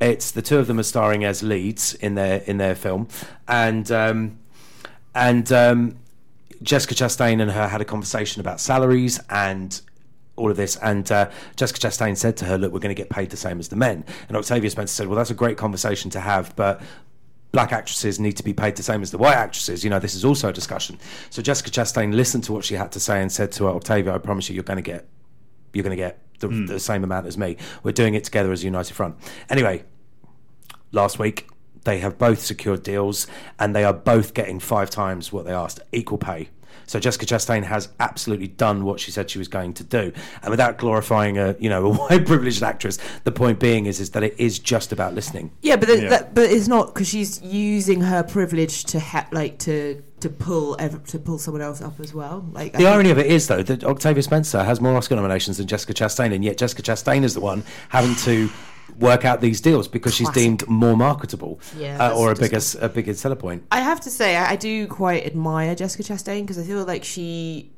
[SPEAKER 2] it's the two of them are starring as leads in their in their film, and um, and um, Jessica Chastain and her had a conversation about salaries and all of this. And uh, Jessica Chastain said to her, "Look, we're going to get paid the same as the men." And Octavia Spencer said, "Well, that's a great conversation to have, but." Black actresses need to be paid the same as the white actresses. You know, this is also a discussion. So Jessica Chastain listened to what she had to say and said to her, Octavia, I promise you, you're going to get, you're going to get the, hmm. the same amount as me. We're doing it together as a united front. Anyway, last week. They have both secured deals, and they are both getting five times what they asked, equal pay. So Jessica Chastain has absolutely done what she said she was going to do, and without glorifying a you know a white privileged actress, the point being is is that it is just about listening.
[SPEAKER 3] Yeah, but the,
[SPEAKER 4] Yeah.
[SPEAKER 3] That, but it's not because she's using her privilege to ha- like to to pull ev- to pull someone else up as well. Like I
[SPEAKER 2] The
[SPEAKER 3] think-
[SPEAKER 2] irony of it is, though, that Octavia Spencer has more Oscar nominations than Jessica Chastain, and yet Jessica Chastain is the one having to work out these deals because she's deemed more marketable
[SPEAKER 3] Yeah,
[SPEAKER 2] uh, or a bigger a bigger seller point.
[SPEAKER 3] I have to say, I, I do quite admire Jessica Chastain because I feel like she.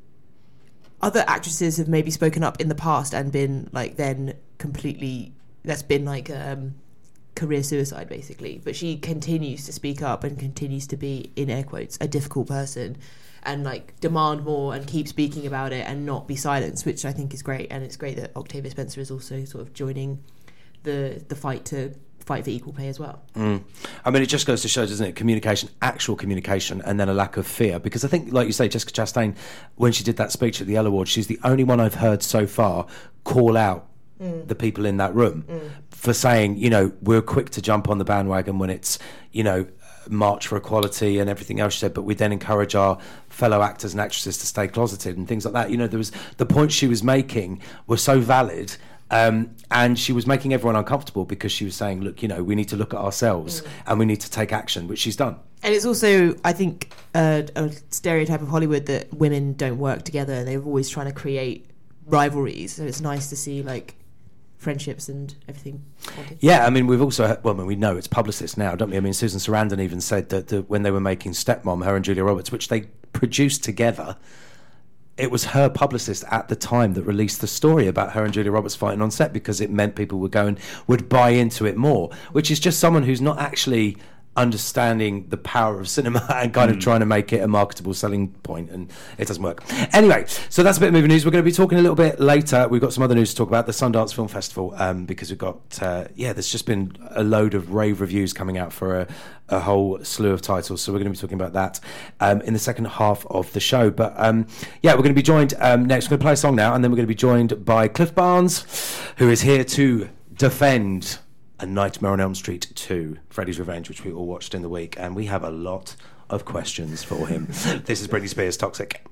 [SPEAKER 3] Other actresses have maybe spoken up in the past and been like then completely. That's been like um, career suicide basically. But she continues to speak up and continues to be in air quotes a difficult person, and like demand more and keep speaking about it and not be silenced, which I think is great. And it's great that Octavia Spencer is also sort of joining the the fight to fight for equal pay as well.
[SPEAKER 2] Mm. I mean, it just goes to show, doesn't it? Communication, actual communication, and then a lack of fear. Because I think, like you say, Jessica Chastain, when she did that speech at the Ella Awards, she's the only one I've heard so far call out the people in that room for saying, you know, we're quick to jump on the bandwagon when it's, you know, march for equality and everything else she said, but we then encourage our fellow actors and actresses to stay closeted and things like that. You know, there was the points she was making were so valid. Um, and she was making everyone uncomfortable because she was saying, "Look, you know, we need to look at ourselves and we need to take action," which she's done.
[SPEAKER 3] And it's also, I think, uh, a stereotype of Hollywood that women don't work together and they're always trying to create rivalries. So it's nice to see like friendships and everything.
[SPEAKER 2] Yeah, I mean, we've also well, I mean, we know it's publicists now, don't we? I mean, Susan Sarandon even said that, that when they were making Stepmom, her and Julia Roberts, which they produced together, it was her publicist at the time that released the story about her and Julia Roberts fighting on set because it meant people would go and would buy into it more, which is just someone who's not actually understanding the power of cinema and kind of trying to make it a marketable selling point and it doesn't work. Anyway so that's a bit of movie news. We're going to be talking a little bit later. We've got some other news to talk about the sundance film festival um, because we've got uh, yeah there's just been a load of rave reviews coming out for a, a whole slew of titles so we're going to be talking about that um, in the second half of the show. But um, yeah we're going to be joined um, next we're going to play a song now and then we're going to be joined by cliff barnes who is here to defend a Nightmare on Elm Street 2, Freddy's Revenge, which we all watched in the week, and we have a lot of questions for him. this is Britney Spears Toxic.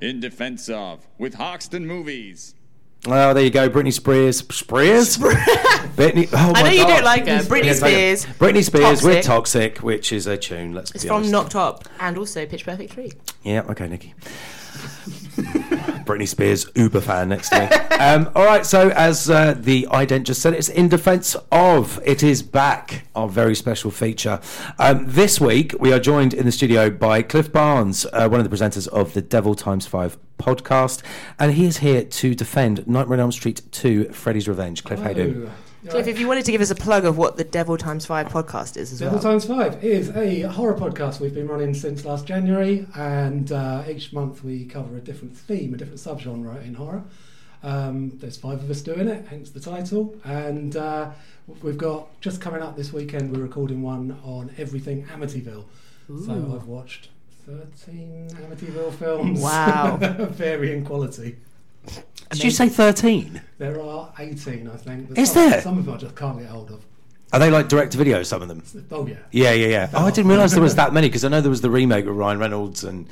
[SPEAKER 1] In defense of, with Hoxton Movies.
[SPEAKER 2] Oh, there you go, Britney Spears. Spears? Britney, oh
[SPEAKER 3] I know you don't like her. Britney
[SPEAKER 2] Yes, I do.
[SPEAKER 3] Spears.
[SPEAKER 2] Britney Spears with
[SPEAKER 3] Toxic.
[SPEAKER 2] Toxic, which is a tune, let's
[SPEAKER 3] It's
[SPEAKER 2] be
[SPEAKER 3] from
[SPEAKER 2] honest.
[SPEAKER 3] Knocked Up and also Pitch Perfect 3.
[SPEAKER 2] Yeah, okay, Nikki. Britney Spears uber fan next to me. Um, all right, so as uh, the ident just said, it's in defence of. It is back, our very special feature. Um, this week, we are joined in the studio by Cliff Barnes, uh, one of the presenters of the Devil Times Five podcast, and he is here to defend Nightmare on Elm Street 2: Freddy's Revenge. Cliff, how you doing?
[SPEAKER 3] Cliff, if you wanted to give us a plug of what the Devil Times 5 podcast is as well.
[SPEAKER 5] Devil
[SPEAKER 3] well.
[SPEAKER 5] Times Five is a horror podcast we've been running since last January, and uh, each month we cover a different theme, a different subgenre in horror. Um, there's five of us doing it, hence the title. And uh, we've got just coming up this weekend. We're recording one on everything Amityville. So I've watched 13 Amityville films.
[SPEAKER 3] Wow.
[SPEAKER 5] varying quality.
[SPEAKER 2] Did you say 13?
[SPEAKER 5] There are 18, I think.
[SPEAKER 2] Is
[SPEAKER 5] some,
[SPEAKER 2] there?
[SPEAKER 5] Some of them I just can't get hold of.
[SPEAKER 2] Are they like direct to video, some of them?
[SPEAKER 5] Oh yeah.
[SPEAKER 2] Yeah, yeah, yeah. Oh, I didn't realise there was that many because I know there was the remake with Ryan Reynolds and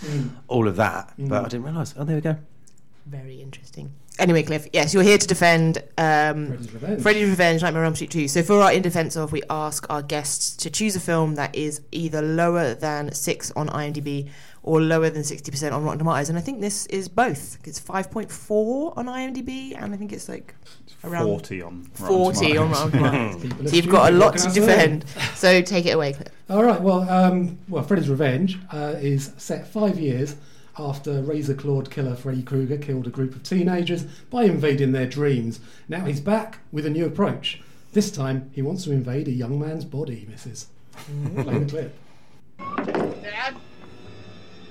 [SPEAKER 2] all of that, but I didn't realise. Oh, there we go.
[SPEAKER 3] Very interesting. Anyway, Cliff, yes, you're here to defend um,
[SPEAKER 5] Freddy's Revenge.
[SPEAKER 3] Freddy's Revenge, Nightmare on Elm Street 2. So for our In Defense of, we ask our guests to choose a film that is either lower than 6 on IMDb or lower than 60% on Rotten Tomatoes. And I think this is both. It's 5.4 on IMDb, and I think it's like around
[SPEAKER 4] 40 on Rotten
[SPEAKER 3] 40 on
[SPEAKER 4] Tomatoes.
[SPEAKER 3] Rotten Tomatoes. So you've got a lot to
[SPEAKER 5] can I say?
[SPEAKER 3] defend. So take it away, Cliff.
[SPEAKER 5] All right. Well, um, well, Freddy's Revenge uh, is set five years after razor-clawed killer Freddy Krueger killed a group of teenagers by invading their dreams. Now he's back with a new approach. This time, he wants to invade a young man's body, Mrs. Play the clip.
[SPEAKER 6] Dad?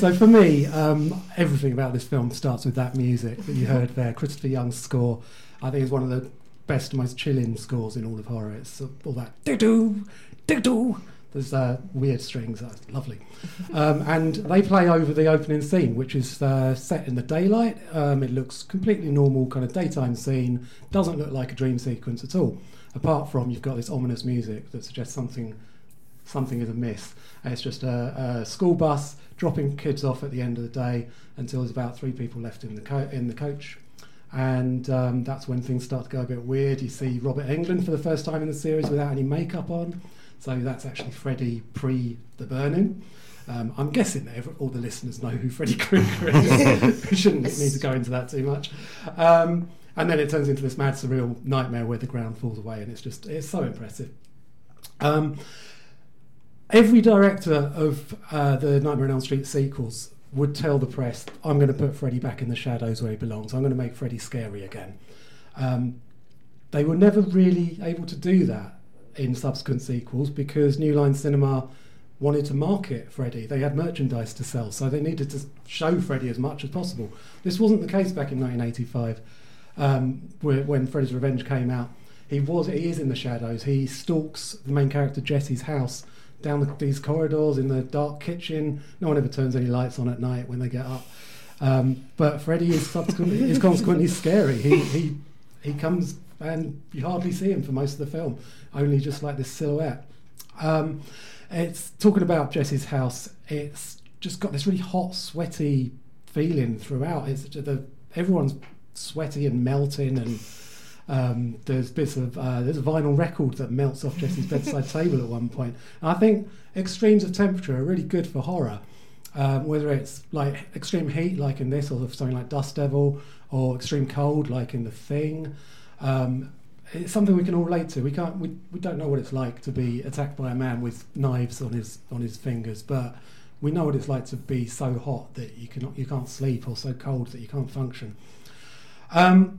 [SPEAKER 5] so for me, um, everything about this film starts with that music that you heard there. Christopher Young's score, I think, is one of the best, most chilling scores in all of horror. It's all that do do do do. There's uh, weird strings. That's lovely. Um, and they play over the opening scene, which is uh, set in the daylight. Um, it looks completely normal, kind of daytime scene. Doesn't look like a dream sequence at all. Apart from you've got this ominous music that suggests something something is amiss. And it's just a, a school bus dropping kids off at the end of the day until there's about three people left in the co- in the coach. And um, that's when things start to go a bit weird. You see Robert Englund for the first time in the series without any makeup on. So that's actually Freddy pre the burning. Um, I'm guessing that all the listeners know who Freddy Krueger is. we shouldn't need to go into that too much. Um, and then it turns into this mad, surreal nightmare where the ground falls away, and it's just it's so impressive. Um, every director of uh, the Nightmare on Elm Street sequels would tell the press, "I'm going to put Freddy back in the shadows where he belongs. I'm going to make Freddy scary again." Um, they were never really able to do that in subsequent sequels because New Line Cinema wanted to market Freddy. They had merchandise to sell, so they needed to show Freddy as much as possible. This wasn't the case back in 1985 um, when Freddy's Revenge came out. He was he is in the shadows. He stalks the main character Jesse's house down the, these corridors in the dark kitchen. No one ever turns any lights on at night when they get up. Um, but Freddy is subsequently is consequently scary. He he he comes and you hardly see him for most of the film, only just like this silhouette. Um, it's talking about Jesse's house. It's just got this really hot, sweaty feeling throughout. It's the everyone's sweaty and melting, and um, there's bits of uh, there's a vinyl record that melts off Jesse's bedside table at one point. And I think extremes of temperature are really good for horror. Um, whether it's like extreme heat, like in this, or something like Dust Devil, or extreme cold, like in The Thing. Um, it's something we can all relate to. We can't, we, we don't know what it's like to be attacked by a man with knives on his on his fingers, but we know what it's like to be so hot that you cannot you can't sleep, or so cold that you can't function. Um,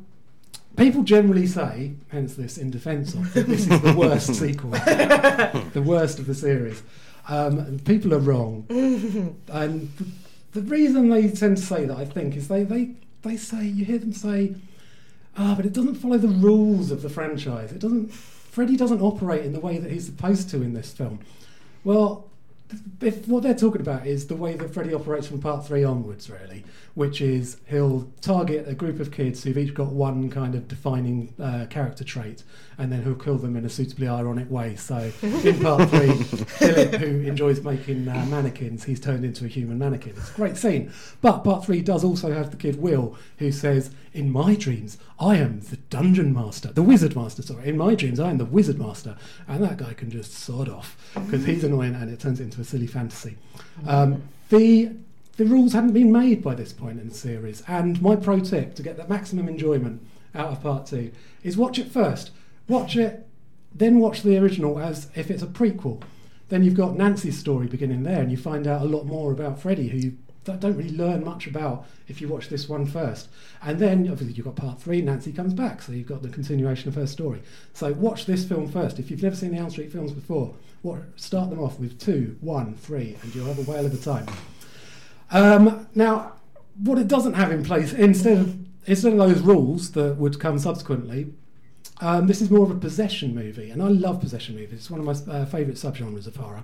[SPEAKER 5] people generally say, hence this in defence of, that this is the worst sequel, the worst of the series. Um, people are wrong, and the, reason they tend to say that, I think, is they they they say you hear them say ah, but it doesn't follow the rules of the franchise. It doesn't. Freddy doesn't operate in the way that he's supposed to in this film. Well, if what they're talking about is the way that Freddy operates from part three onwards, really, which is he'll target a group of kids who've each got one kind of defining uh, character trait, and then he'll kill them in a suitably ironic way. So in part three, Philip, who enjoys making uh, mannequins, he's turned into a human mannequin. It's a great scene. But part three does also have the kid Will, who says, "In my dreams, I am the dungeon master, the wizard master. Sorry, in my dreams, I am the wizard master," and that guy can just sod off because he's annoying, and it turns into a silly fantasy. Um, the the rules hadn't been made by this point in the series, and my pro tip to get the maximum enjoyment out of part two is watch it first. Watch it, then watch the original as if it's a prequel. Then you've got Nancy's story beginning there, and you find out a lot more about Freddy, who you don't really learn much about if you watch this one first. And then obviously you've got part three, Nancy comes back, so you've got the continuation of her story. So watch this film first. If you've never seen the Elm Street films before, what, start them off with two, one, three, and you'll have a whale of a time. Um, now, what it doesn't have in place, instead of instead of those rules that would come subsequently, um, this is more of a possession movie, and I love possession movies. It's one of my uh, favourite subgenres of horror.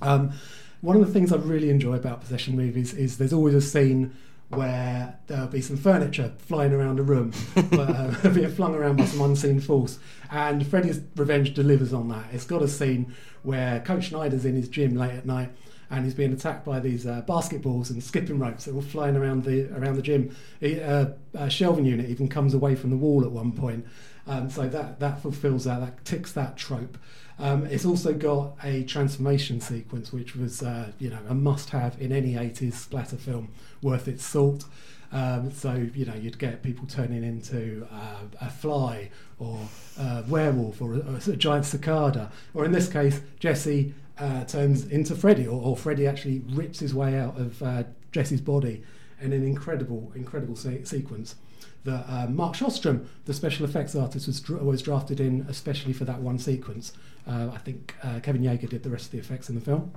[SPEAKER 5] Um, one of the things I really enjoy about possession movies is there's always a scene where there'll be some furniture flying around the room, uh, being flung around by some unseen force. And Freddy's Revenge delivers on that. It's got a scene where Coach Schneider's in his gym late at night and he's being attacked by these uh, basketballs and skipping ropes that were flying around the around the gym. He, uh, a shelving unit even comes away from the wall at one point, Um, so that that fulfills that, that ticks that trope. Um, it's also got a transformation sequence, which was uh, you know a must-have in any 80s splatter film worth its salt. Um, so you know you'd get people turning into uh, a fly or a werewolf or a, a giant cicada, or in this case, Jesse uh, turns into Freddy, or, or Freddy actually rips his way out of uh, Jesse's body in an incredible, incredible se- sequence. That uh, Mark Shostrom, the special effects artist, was, dra- was drafted in especially for that one sequence. Uh, I think uh, Kevin Yagher did the rest of the effects in the film.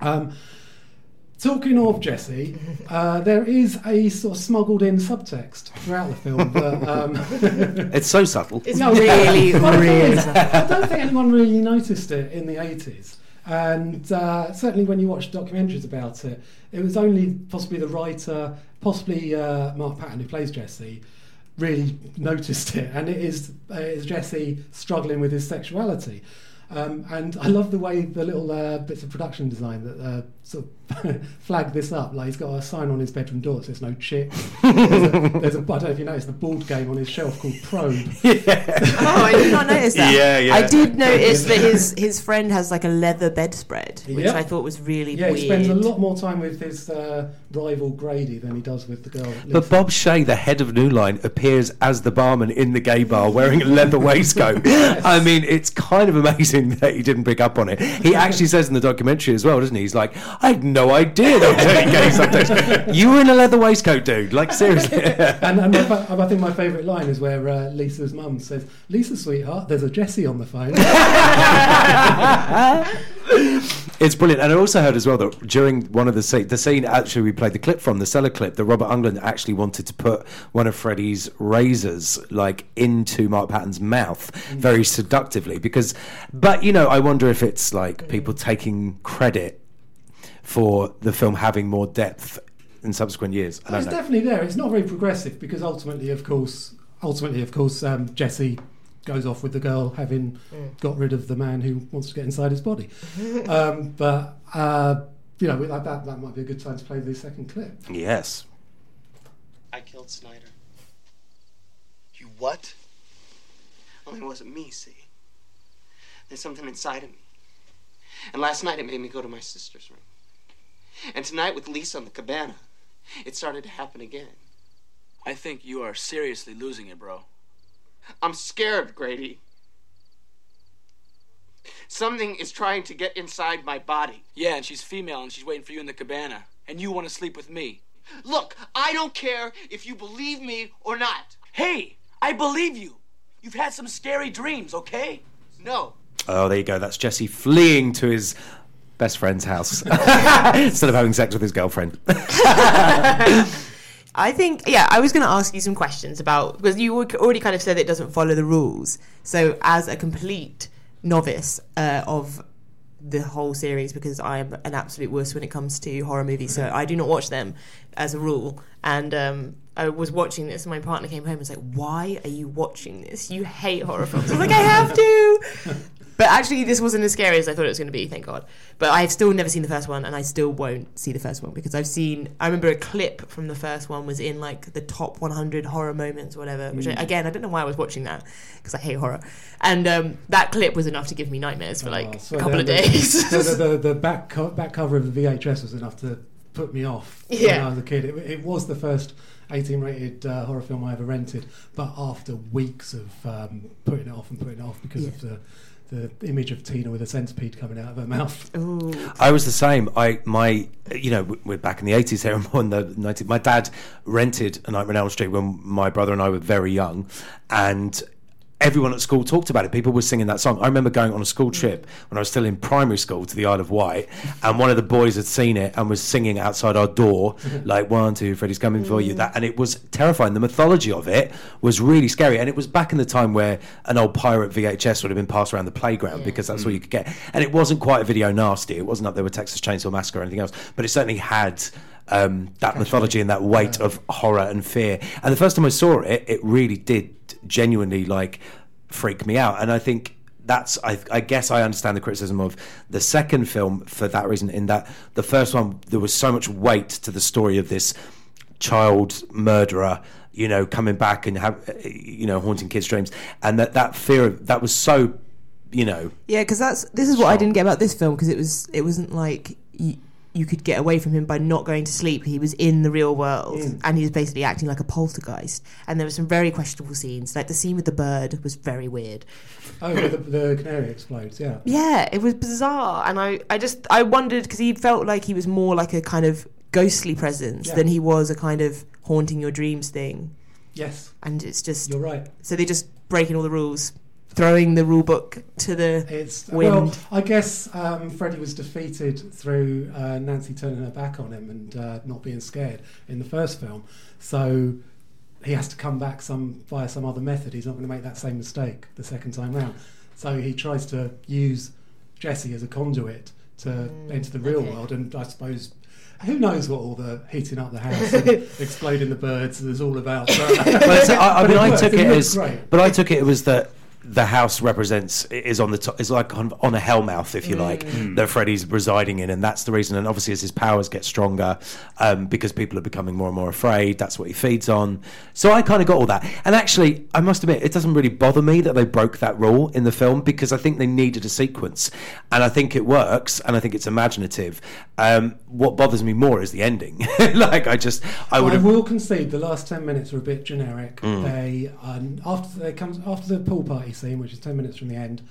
[SPEAKER 5] Um, Talking of Jesse, uh, there is a sort of smuggled in subtext throughout the film. That, um,
[SPEAKER 2] It's so subtle.
[SPEAKER 3] It's
[SPEAKER 5] No,
[SPEAKER 3] really,
[SPEAKER 5] Well, the
[SPEAKER 3] really.
[SPEAKER 5] is, I don't think anyone really noticed it in the 80s. And uh, certainly when you watch documentaries about it, it was only possibly the writer, possibly uh, Mark Patton, who plays Jesse, really noticed it. And it is, uh, is Jesse struggling with his sexuality. Um, and I love the way the little uh, bits of production design that uh, sort of flag this up. Like he's got a sign on his bedroom door that says "No chick." There's a, there's a I don't know if you noticed the board game on his shelf called Probe.
[SPEAKER 3] Oh, I did not notice that.
[SPEAKER 2] Yeah, yeah.
[SPEAKER 3] I did notice that his his friend has like a leather bedspread, which
[SPEAKER 5] Yeah.
[SPEAKER 3] I thought was really
[SPEAKER 5] Yeah,
[SPEAKER 3] weird.
[SPEAKER 5] he spends a lot more time with his uh, rival Grady than he does with the girl.
[SPEAKER 2] But Bob Shaye, the head of New Line, appears as the barman in the gay bar wearing a leather waistcoat. I mean, it's kind of amazing that he didn't pick up on it. He actually says in the documentary as well, doesn't he? He's like, I had no idea they were turning gay subtext. You were in a leather waistcoat, dude. Like, seriously.
[SPEAKER 5] and, and my, I think my favourite line is where uh, Lisa's mum says, "Lisa, sweetheart, there's a Jesse on the phone."
[SPEAKER 2] It's brilliant, and I also heard as well that during one of the scene, the scene actually we played the clip from the cellar clip, that Robert Englund actually wanted to put one of Freddy's razors like into Mark Patton's mouth very seductively because, but you know, I wonder if it's like people taking credit for the film having more depth in subsequent years. I
[SPEAKER 5] it's
[SPEAKER 2] know.
[SPEAKER 5] definitely there. It's not very progressive because ultimately, of course, ultimately, of course, um, Jesse goes off with the girl having got rid of the man who wants to get inside his body. um, but uh, you know, like that, that might be a good time to play the second clip.
[SPEAKER 2] Yes.
[SPEAKER 7] I killed Snyder.
[SPEAKER 8] You what?
[SPEAKER 7] Only it wasn't me, see? There's something inside of me. And last night it made me go to my sister's room. And tonight with Lisa on the cabana, it started to happen again.
[SPEAKER 9] I think you are seriously losing it, bro.
[SPEAKER 7] I'm scared, Grady. Something is trying to get inside my body.
[SPEAKER 9] Yeah, and she's female and she's waiting for you in the cabana. And you want to sleep with me.
[SPEAKER 7] Look, I don't care if you believe me or not.
[SPEAKER 9] Hey, I believe you. You've had some scary dreams, okay?
[SPEAKER 7] No.
[SPEAKER 2] Oh, there you go. That's Jesse fleeing to his best friend's house instead of having sex with his girlfriend.
[SPEAKER 3] I think, yeah, I was going to ask you some questions about because you already kind of said it doesn't follow the rules. So, as a complete novice uh, of the whole series, because I am an absolute wuss when it comes to horror movies, so I do not watch them as a rule. And um, I was watching this, and my partner came home and was like, "Why are you watching this? You hate horror films." I was like, "I have to." But actually, this wasn't as scary as I thought it was going to be. Thank God. But I've still never seen the first one, and I still won't see the first one because I've seen. I remember a clip from the first one was in like the top 100 horror moments, or whatever. Which I, again, I don't know why I was watching that because I hate horror. And um, that clip was enough to give me nightmares for like
[SPEAKER 5] Oh, so
[SPEAKER 3] a couple of
[SPEAKER 5] the-
[SPEAKER 3] days.
[SPEAKER 5] The, the, the, the back, co- back cover of the VHS was enough to put me off
[SPEAKER 3] yeah.
[SPEAKER 5] when I was a kid. It, it was the first 18 rated uh, horror film I ever rented, but after weeks of um, putting it off and putting it off because of the, the image of Tina with a centipede coming out of her mouth.
[SPEAKER 3] Ooh.
[SPEAKER 2] I was the same. I my you know we're back in the eighties here. I'm on the 90s. My dad rented a Nightmare on Elm Street when my brother and I were very young, and everyone at school talked about it. People were singing that song. I remember going on a school mm. trip when I was still in primary school to the Isle of Wight, and one of the boys had seen it and was singing outside our door, like "One, two, Freddy's coming for you." Mm. That, and it was terrifying. The mythology of it was really scary, and it was back in the time where an old pirate VHS would have been passed around the playground because that's all mm. you could get. And it wasn't quite a video nasty. It wasn't up there with Texas Chainsaw Massacre or anything else, but it certainly had. Um, that mythology and that weight of horror and fear. And the first time I saw it, it really did genuinely like freak me out. And I think that's I, I guess I understand the criticism of the second film for that reason. In that the first one there was so much weight to the story of this child murderer you know, coming back and have, you know, haunting kids' dreams, and that that fear of that was so, you know,
[SPEAKER 3] Yeah, because that's this is what I didn't get about this film because it was it wasn't like you, you could get away from him by not going to sleep. He was in the real world mm. and he was basically acting like a poltergeist. And there were some very questionable scenes, like the scene with the bird was very weird.
[SPEAKER 5] Oh, the, the canary explodes. Yeah.
[SPEAKER 3] Yeah, it was bizarre, and I I just I wondered because he felt like he was more like a kind of ghostly presence
[SPEAKER 5] Yeah.
[SPEAKER 3] than he was a kind of haunting your dreams thing.
[SPEAKER 5] Yes,
[SPEAKER 3] And it's just
[SPEAKER 5] you're right.
[SPEAKER 3] so they're just breaking all the rules, throwing the rule book to the
[SPEAKER 5] It's
[SPEAKER 3] wind.
[SPEAKER 5] well, I guess um, Freddy was defeated through uh, Nancy turning her back on him and uh, not being scared in the first film. So he has to come back some via some other method. He's not going to make that same mistake the second time round. So he tries to use Jesse as a conduit to enter the real
[SPEAKER 3] Mm, okay.
[SPEAKER 5] world, and I suppose. Who knows what all the heating up the house and exploding the birds is all about? But,
[SPEAKER 2] But it's- I, I
[SPEAKER 5] but
[SPEAKER 2] mean, I took
[SPEAKER 5] it
[SPEAKER 2] it as,
[SPEAKER 5] great.
[SPEAKER 2] but I took it was that the house represents is on the top is like on, on a hellmouth if you like that Freddy's residing in and that's the reason. And obviously as his powers get stronger um, because people are becoming more and more afraid that's what he feeds on. So I kind of got all that. And actually I must admit it doesn't really bother me that they broke that rule in the film because I think they needed a sequence. And I think it works and I think it's imaginative um, what bothers me more is the ending like I just I would
[SPEAKER 5] I will concede the last ten minutes are a bit generic.
[SPEAKER 2] Mm.
[SPEAKER 5] They um, after they comes after the pool party scene, which is ten minutes from the end,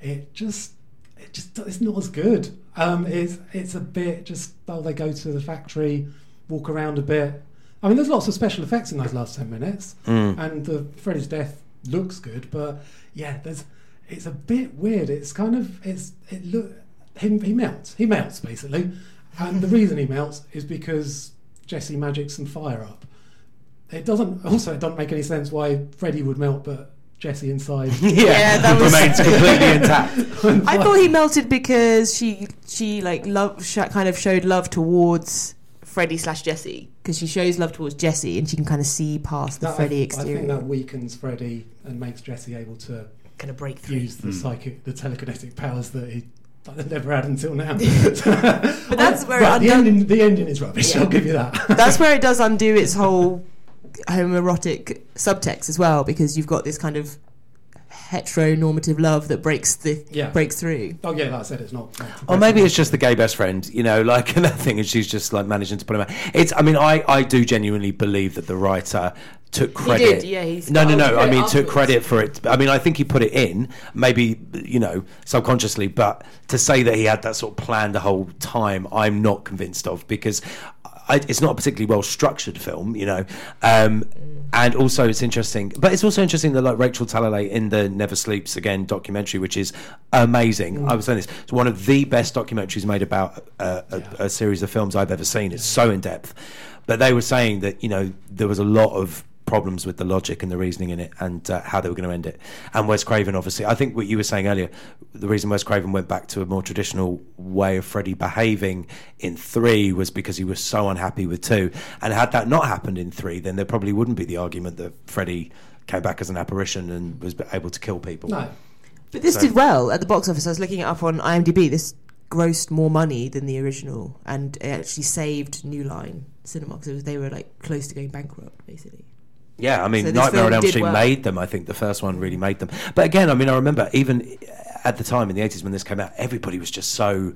[SPEAKER 5] it just it just it's not as good. Um, it's it's a bit just oh they go to the factory, walk around a bit. I mean, there's lots of special effects in those last ten minutes,
[SPEAKER 2] Mm.
[SPEAKER 5] and the Freddy's death looks good, but yeah, there's it's a bit weird. It's kind of it's it look him he melts he melts basically, and the reason he melts is because Jesse magics some fire up. It doesn't also it doesn't make any sense why Freddy would melt, but Jesse inside.
[SPEAKER 2] yeah,
[SPEAKER 3] Yeah, that was-
[SPEAKER 2] remains completely intact
[SPEAKER 3] I thought he melted because she she like love sh- kind of showed love towards Freddy slash Jesse because she shows love towards Jesse and she can kind of see past the
[SPEAKER 5] That-
[SPEAKER 3] Freddy
[SPEAKER 5] I, I
[SPEAKER 3] exterior.
[SPEAKER 5] think that weakens Freddy and makes Jesse able to
[SPEAKER 3] kind of break through.
[SPEAKER 5] use the hmm. psychic, the telekinetic powers that he never had until now.
[SPEAKER 3] But that's where
[SPEAKER 5] Right,
[SPEAKER 3] it
[SPEAKER 5] the ending. The ending is rubbish.
[SPEAKER 3] Yeah.
[SPEAKER 5] I'll give you that.
[SPEAKER 3] That's where it does undo its whole homoerotic subtext as well because you've got this kind of heteronormative love that breaks the
[SPEAKER 5] Yeah.
[SPEAKER 3] breaks through.
[SPEAKER 5] oh yeah, like I said it's not. not
[SPEAKER 2] Or maybe it's just the gay best friend, you know, like and that thing, and she's just like managing to put him out. It's, I mean, I, I do genuinely believe that the writer took credit.
[SPEAKER 3] did, yeah, he's-
[SPEAKER 2] no, no, no. I mean, took credit for it. I mean, I think he put it in, maybe you know, subconsciously, but to say that he had that sort of plan the whole time, I'm not convinced of because. I, it's not a particularly well structured film, you know, um, and also it's interesting. But it's also interesting that like Rachel Talalay in the Never Sleeps Again documentary, which is amazing. I was saying this; it's one of the best documentaries made about uh, a, a series of films I've ever seen. It's so in depth. But they were saying that you know there was a lot of problems with the logic and the reasoning in it and uh, how they were going to end it. And Wes Craven, obviously, I think what you were saying earlier, the reason Wes Craven went back to a more traditional way of Freddy behaving in three was because he was so unhappy with two. And had that not happened in three, then there probably wouldn't be the argument that Freddy came back as an apparition and was able to kill people.
[SPEAKER 5] no.
[SPEAKER 3] But this
[SPEAKER 2] So-
[SPEAKER 3] did well at the box office. I was looking it up on IMDb. This grossed more money than the original, and it actually saved New Line Cinema because they were like close to going bankrupt, basically.
[SPEAKER 2] Yeah, I mean,
[SPEAKER 3] So
[SPEAKER 2] Nightmare on Elm Street
[SPEAKER 3] well.
[SPEAKER 2] made them. I think the first one really made them. But again, I mean, I remember even at the time in the eighties when this came out, everybody was just so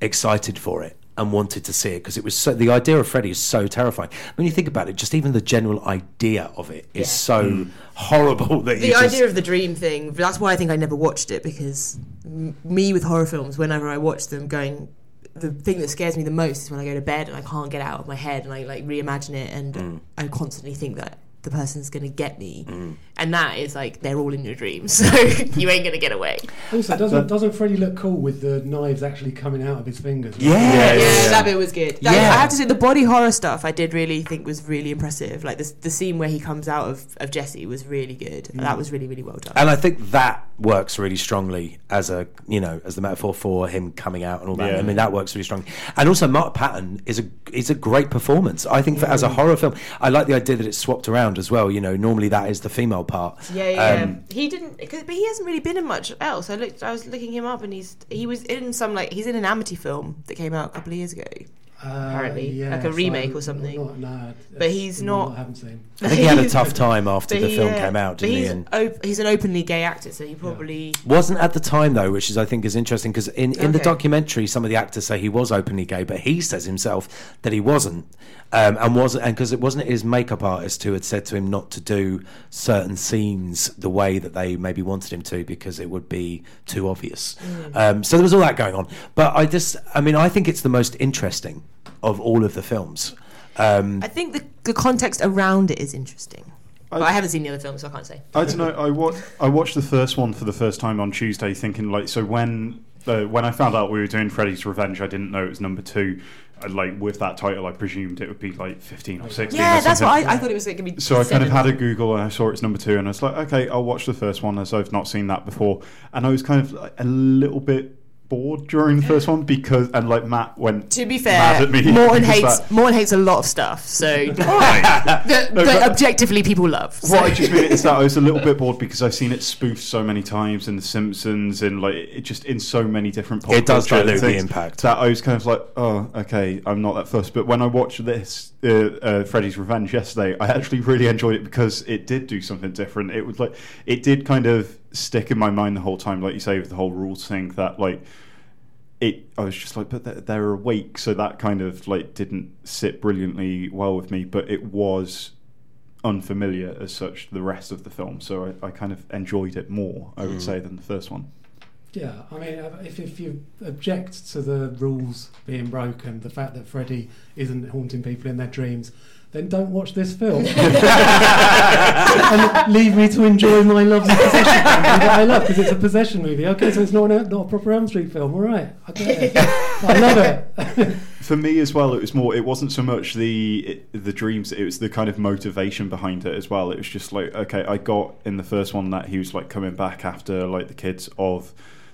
[SPEAKER 2] excited for it and wanted to see it because it was so. The idea of Freddy is so terrifying. When you think about it, just even the general idea of it is
[SPEAKER 3] Yeah.
[SPEAKER 2] so horrible that
[SPEAKER 3] The
[SPEAKER 2] you just,
[SPEAKER 3] idea of the dream thing, that's why I think I never watched it because m- me with horror films, whenever I watch them, going, the thing that scares me the most is when I go to bed and I can't get out of my head and I like reimagine it and
[SPEAKER 2] Mm.
[SPEAKER 3] I constantly think that the person's going to get me. Mm. And that is like, they're all in your dreams. So you ain't going to get away.
[SPEAKER 5] Also, doesn't doesn't Freddy look cool with the knives actually coming out of his fingers?
[SPEAKER 2] Yeah.
[SPEAKER 3] Yeah,
[SPEAKER 2] Yeah.
[SPEAKER 3] that bit was good. That-
[SPEAKER 2] Yeah.
[SPEAKER 3] I have to say, the body horror stuff I did really think was really impressive. Like the, the scene where he comes out of, of Jesse was really good. Mm. That was really, really well done.
[SPEAKER 2] And I think that works really strongly as a you know as the metaphor for him coming out and all that.
[SPEAKER 4] Yeah.
[SPEAKER 2] I mean that works really strongly. And also Mark Patton is a is a great performance. I think for, as a horror film, I like the idea that it's swapped around as well. You know, normally that is the female part.
[SPEAKER 3] Yeah, yeah.
[SPEAKER 2] Um,
[SPEAKER 3] he didn't, cause, but he hasn't really been in much else. I looked, I was looking him up, and he's he was in some like he's in an Amity film that came out a couple of years ago. apparently,
[SPEAKER 5] Uh, yeah,
[SPEAKER 3] like a remake
[SPEAKER 5] Silent-
[SPEAKER 3] or something.
[SPEAKER 5] Not, no,
[SPEAKER 3] But he's
[SPEAKER 5] the
[SPEAKER 3] not-
[SPEAKER 5] I haven't seen.
[SPEAKER 2] I think he had a tough time after the
[SPEAKER 3] he,
[SPEAKER 2] film
[SPEAKER 3] uh,
[SPEAKER 2] came out, didn't he?
[SPEAKER 3] he's,
[SPEAKER 2] And
[SPEAKER 3] op- he's an openly gay actor, so he probably.
[SPEAKER 2] wasn't at the time though, which is I think is interesting because in, in the documentary, some of the actors say he was openly gay, but he says himself that he wasn't, um, and wasn't, and because it wasn't his makeup artist who had said to him not to do certain scenes the way that they maybe wanted him to because it would be too obvious. Um, so there was all that going on. But I just, I mean, I think it's the most interesting of all of the films. Um,
[SPEAKER 3] I think the, the context around it is interesting. But
[SPEAKER 4] I-
[SPEAKER 3] I haven't seen the other films, so I can't say.
[SPEAKER 4] I don't know. I wa- I watched the first one for the first time on Tuesday, thinking like, so when uh, when I found out we were doing Freddy's Revenge, I didn't know it was number two. Like with that title, I presumed it would be like fifteen or sixteen.
[SPEAKER 3] Yeah,
[SPEAKER 4] or
[SPEAKER 3] that's what. I, I thought it was going to be.
[SPEAKER 4] So I kind of had a Google and I saw it's number two, and I was like, okay, I'll watch the first one as I've not seen that before. And I was kind of like, a little bit bored during the first one because, and like Matt went
[SPEAKER 3] To be
[SPEAKER 4] mad
[SPEAKER 3] fair,
[SPEAKER 4] at me
[SPEAKER 3] Morton
[SPEAKER 4] because
[SPEAKER 3] hates
[SPEAKER 4] that-
[SPEAKER 3] Morton hates a lot of stuff, so that,
[SPEAKER 4] No,
[SPEAKER 3] that
[SPEAKER 4] but-
[SPEAKER 3] objectively people love.
[SPEAKER 4] What I just mean is that I was a little bit bored because I've seen it spoofed so many times in The Simpsons and like it just in so many different. pop
[SPEAKER 2] It does
[SPEAKER 4] culture
[SPEAKER 2] dilute the
[SPEAKER 4] things
[SPEAKER 2] impact.
[SPEAKER 4] That I was kind of like, oh, okay, I'm not that fussed. But when I watched this, uh, uh, Freddy's Revenge yesterday, I actually really enjoyed it because it did do something different. It was like it did kind of stick in my mind the whole time, like you say with the whole rules thing. That like it I was just like, but they're, they're awake, so that kind of like didn't sit brilliantly well with me. But it was unfamiliar as such the rest of the film, so I, I kind of enjoyed it more, I would
[SPEAKER 2] Mm.
[SPEAKER 4] say, than the first one.
[SPEAKER 5] Yeah, I mean, uh, if, if you object to the rules being broken, the fact that Freddy isn't haunting people in their dreams, then don't watch this film. and leave me to enjoy my lovely possession movie that I love because it's a possession movie. Okay, so it's not a, not a proper Elm Street film. All right, I. I love it.
[SPEAKER 4] For me as well, it was more. It wasn't so much the the dreams. It was the kind of motivation behind it as well. It was just like, okay, I got in the first one that he was like coming back after like the kids of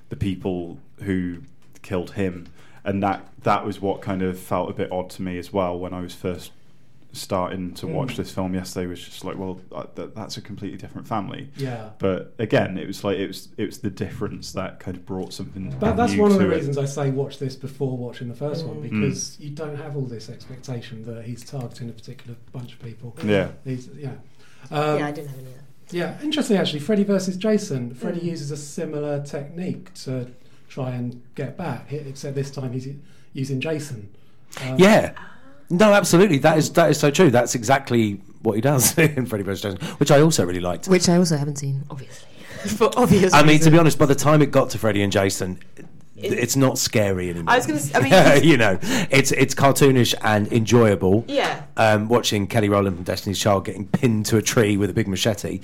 [SPEAKER 4] the people who killed him, and that that was what kind of felt a bit odd to me as well when I was first starting to watch
[SPEAKER 5] Mm.
[SPEAKER 4] this film yesterday. Was just like, well, uh, that, that's a completely different family.
[SPEAKER 5] Yeah.
[SPEAKER 4] But again, it was like it was it was the difference that kind of brought something.
[SPEAKER 5] But that's
[SPEAKER 4] new
[SPEAKER 5] one of the
[SPEAKER 4] it.
[SPEAKER 5] reasons I say watch this before watching the first one
[SPEAKER 3] Mm.
[SPEAKER 5] because you don't have all this expectation that he's targeting a particular bunch of people.
[SPEAKER 4] Yeah.
[SPEAKER 5] He's, yeah. Um,
[SPEAKER 3] yeah, I didn't have any of that.
[SPEAKER 5] Yeah, interesting actually. Freddy versus Jason. Freddy
[SPEAKER 3] Mm.
[SPEAKER 5] uses a similar technique to try and get back, except this time he's using Jason. Um,
[SPEAKER 2] Yeah. No, absolutely. That is that is so true. That's exactly what he does in Freddy vs. Jason, which I also really liked.
[SPEAKER 3] Which I also haven't seen, obviously. For obvious
[SPEAKER 2] I mean, to be honest, by the time it got to Freddy and Jason, it's not scary anymore.
[SPEAKER 3] I was gonna I mean,
[SPEAKER 2] you know, it's it's cartoonish and enjoyable.
[SPEAKER 3] Yeah.
[SPEAKER 2] Um, watching Kelly Rowland from Destiny's Child getting pinned to a tree with a big machete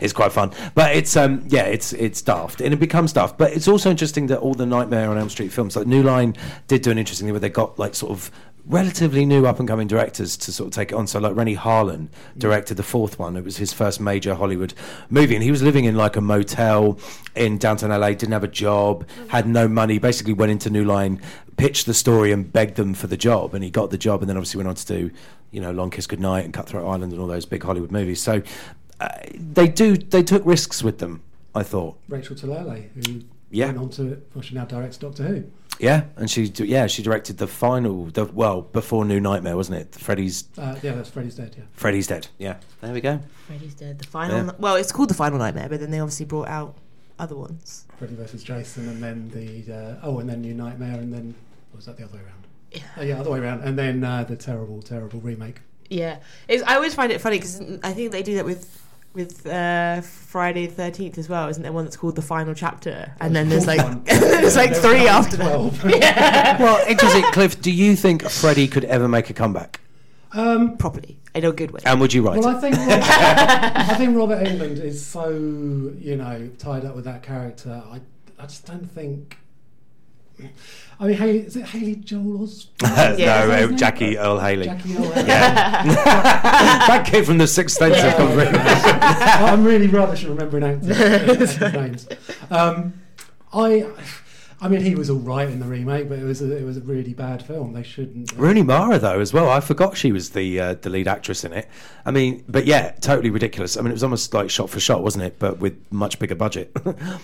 [SPEAKER 2] is quite fun. But it's um, yeah, it's it's daft and it becomes daft. But it's also interesting that all the Nightmare on Elm Street films, like New Line, did do an interesting thing where they got like sort of relatively new up and coming directors to sort of take it on. So like Renny Harlin directed the fourth one. It was his first major Hollywood movie, and he was living in like a motel in downtown LA. Didn't have a job, had no money. Basically went into New Line, pitched the story, and begged them for the job, and he got the job. And then obviously went on to do you know Long Kiss Goodnight and Cutthroat Island and all those big Hollywood movies. So uh, they do they took risks with them. I thought.
[SPEAKER 5] Rachel Talalay, who
[SPEAKER 2] Yeah.
[SPEAKER 5] went on to, well, she now directs Doctor Who.
[SPEAKER 2] Yeah, and she yeah she directed the final the well before New Nightmare wasn't it? Freddy's
[SPEAKER 5] Uh, yeah, that's Freddy's Dead, yeah.
[SPEAKER 2] Freddy's dead. Yeah, there we go.
[SPEAKER 3] Freddy's dead. The final.
[SPEAKER 2] Yeah.
[SPEAKER 3] Well, it's called the Final Nightmare, but then they obviously brought out other ones.
[SPEAKER 5] Freddy versus Jason, and then the, uh, oh, and then New Nightmare, and then, was that the other way around?
[SPEAKER 3] Yeah.
[SPEAKER 5] Oh, yeah, other way around. And then uh, the terrible, terrible remake.
[SPEAKER 3] Yeah, it's, I always find it funny because I think they do that with with uh, Friday the Thirteenth as well. Isn't there one that's called the Final Chapter? And then there's like
[SPEAKER 5] One.
[SPEAKER 3] there's like
[SPEAKER 5] There's
[SPEAKER 3] three after that.
[SPEAKER 5] 12.
[SPEAKER 2] Well, interesting, Cliff. Do you think Freddy could ever make a comeback?
[SPEAKER 5] Um,
[SPEAKER 3] Properly, in a good way.
[SPEAKER 2] And would you write
[SPEAKER 5] Well,
[SPEAKER 2] it?
[SPEAKER 5] I think Robert, I think Robert Englund is so you know tied up with that character. I I just don't think. I mean, Haley, is it Haley Joel Osment?
[SPEAKER 3] Yeah.
[SPEAKER 2] no,
[SPEAKER 5] Is that his
[SPEAKER 2] uh,
[SPEAKER 5] name?
[SPEAKER 2] Jackie Earle Haley.
[SPEAKER 5] Jackie Earle Haley.
[SPEAKER 2] that came from the Sixth Sense.
[SPEAKER 5] Yeah.
[SPEAKER 2] has gone really-
[SPEAKER 5] I'm really rubbish at remembering actors, actors' names. Um, I, I mean, he was all right in the remake, but it was a, it was a really bad film. They shouldn't.
[SPEAKER 2] Rooney Mara though as well. I forgot she was the uh, the lead actress in it. I mean, but yeah, totally ridiculous. I mean, it was almost like shot for shot, wasn't it? But with much bigger budget.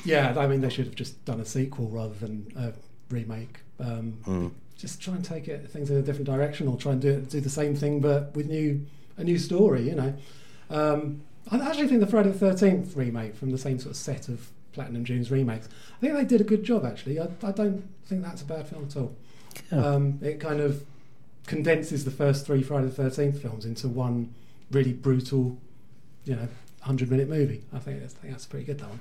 [SPEAKER 5] Yeah, I mean, they should have just done a sequel rather than a remake. Um,
[SPEAKER 2] Hmm.
[SPEAKER 5] just try and take it things in a different direction, or try and do it, do the same thing but with new a new story. You know, um, I actually think the Friday the Thirteenth remake from the same sort of set of Platinum Dunes remakes. I think they did a good job. Actually, I, I don't think that's a bad film at all. Um, it kind of condenses the first three Friday the Thirteenth films into one really brutal, you know, hundred minute movie. I think that's, I think that's pretty good. That one.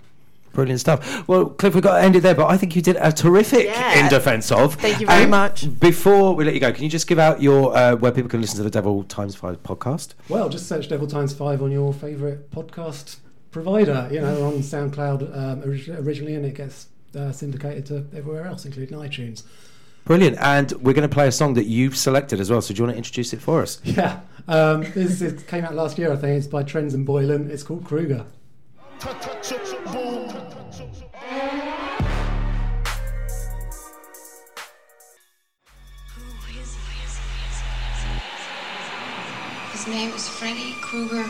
[SPEAKER 2] Brilliant stuff. Well, Cliff, we've got to end it there, but I think you did a terrific
[SPEAKER 3] Yeah.
[SPEAKER 2] in defence of.
[SPEAKER 3] Thank you very
[SPEAKER 2] Um,
[SPEAKER 3] much.
[SPEAKER 2] Before we let you go, can you just give out your uh, where people can listen to the Devil Times Five podcast?
[SPEAKER 5] Well, just search Devil Times Five on your favourite podcast provider. You know, on SoundCloud um, originally, and it gets uh, syndicated to everywhere else, including iTunes.
[SPEAKER 2] Brilliant. And we're going to play a song that you've selected as well. So do you want to introduce it for us?
[SPEAKER 5] Yeah, um, this it came out last year. I think it's by Trends and Boylan. It's called Kruger.
[SPEAKER 10] His name is Freddy Krueger.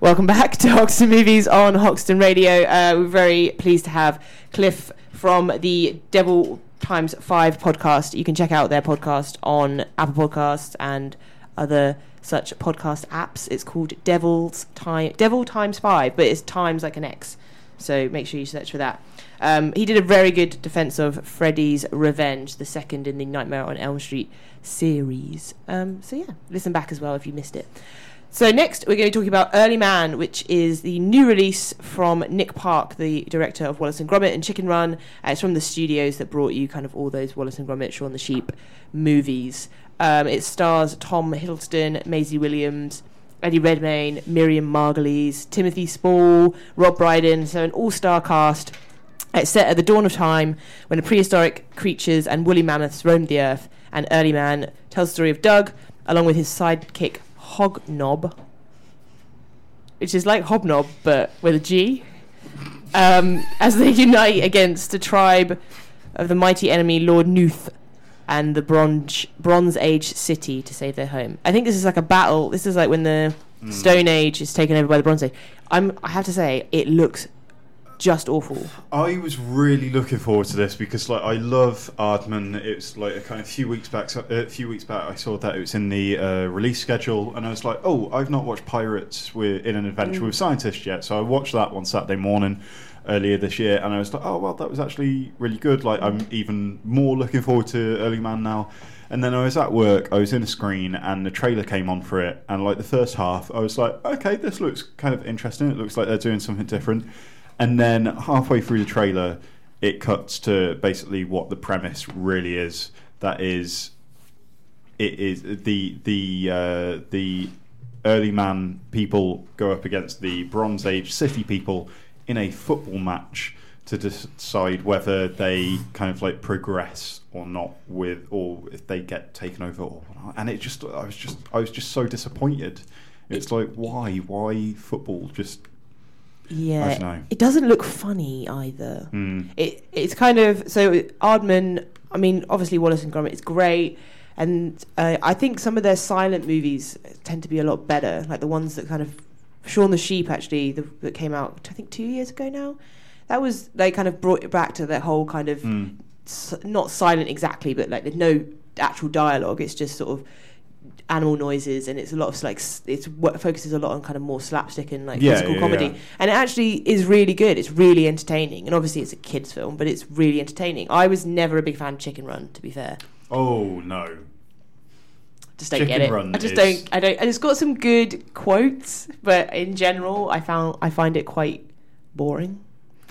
[SPEAKER 3] Welcome back to Hoxton Movies on Hoxton Radio. Uh, we're very pleased to have Cliff from the Devil Times 5 podcast. You can check out their podcast on Apple Podcasts and other such podcast apps. It's called Devil's Time Devil Times 5, but it's times like an X. So make sure you search for that. Um, he did a very good defense of Freddy's Revenge, the second in the Nightmare on Elm Street series. Um, so yeah, listen back as well if you missed it. So next, we're going to be talking about Early Man, which is the new release from Nick Park, the director of Wallace and Gromit and Chicken Run. Uh, it's from the studios that brought you kind of all those Wallace and Gromit, Shaun the Sheep movies. Um, it stars Tom Hiddleston, Maisie Williams, Eddie Redmayne, Miriam Margolyes, Timothy Spall, Rob Brydon. So an all-star cast. It's set at the dawn of time when the prehistoric creatures and woolly mammoths roamed the earth, and Early Man tells the story of Doug, along with his sidekick Hognob, which is like Hobnob but with a G, um, as they unite against the tribe of the mighty enemy Lord Nuth and the Bronze Bronze Age city to save their home. I think this is like a battle. This is like when the Stone Age is taken over by the Bronze Age. I'm. I have to say, it looks just awful.
[SPEAKER 4] I was really looking forward to this because, like, I love Aardman. It's like a kind of few weeks back. so- A few weeks back, I saw that it was in the uh, release schedule, and I was like, "Oh, I've not watched Pirates with, in an Adventure
[SPEAKER 3] Mm.
[SPEAKER 4] with Scientists yet." So I watched that one Saturday morning earlier this year, and I was like, "Oh, well, that was actually really good." Like, I'm even more looking forward to Early Man now. And then I was at work, I was in a screen, and the trailer came on for it. And like the first half, I was like, okay, this looks kind of interesting. It looks like they're doing something different. And then halfway through the trailer, it cuts to basically what the premise really is. That is, it is the the uh, the early man people go up against the Bronze Age city people in a football match to decide whether they kind of like progress or not with or if they get taken over or not. And it just I was just I was just so disappointed. It's like why why football just
[SPEAKER 3] Yeah,
[SPEAKER 4] I don't know.
[SPEAKER 3] it doesn't look funny either.
[SPEAKER 4] Mm.
[SPEAKER 3] It it's kind of so Aardman. I mean, obviously Wallace and Gromit is great, and uh, I think some of their silent movies tend to be a lot better. Like the ones that kind of Shaun the Sheep actually the, that came out I think two years ago now. That was they kind of brought it back to that whole kind of
[SPEAKER 4] Mm.
[SPEAKER 3] s- not silent exactly, but like there's no actual dialogue. It's just sort of animal noises, and it's a lot of like it's what focuses a lot on kind of more slapstick and like
[SPEAKER 4] Yeah,
[SPEAKER 3] physical
[SPEAKER 4] yeah,
[SPEAKER 3] comedy.
[SPEAKER 4] yeah.
[SPEAKER 3] And it actually is really good. It's really entertaining, and obviously it's a kids film, but it's really entertaining. I was never a big fan of Chicken Run, to be fair.
[SPEAKER 4] Oh no.
[SPEAKER 3] Just don't
[SPEAKER 4] Chicken
[SPEAKER 3] get it.
[SPEAKER 4] Run
[SPEAKER 3] I just don't. I don't. And it's got some good quotes, but in general, I found I find it quite boring.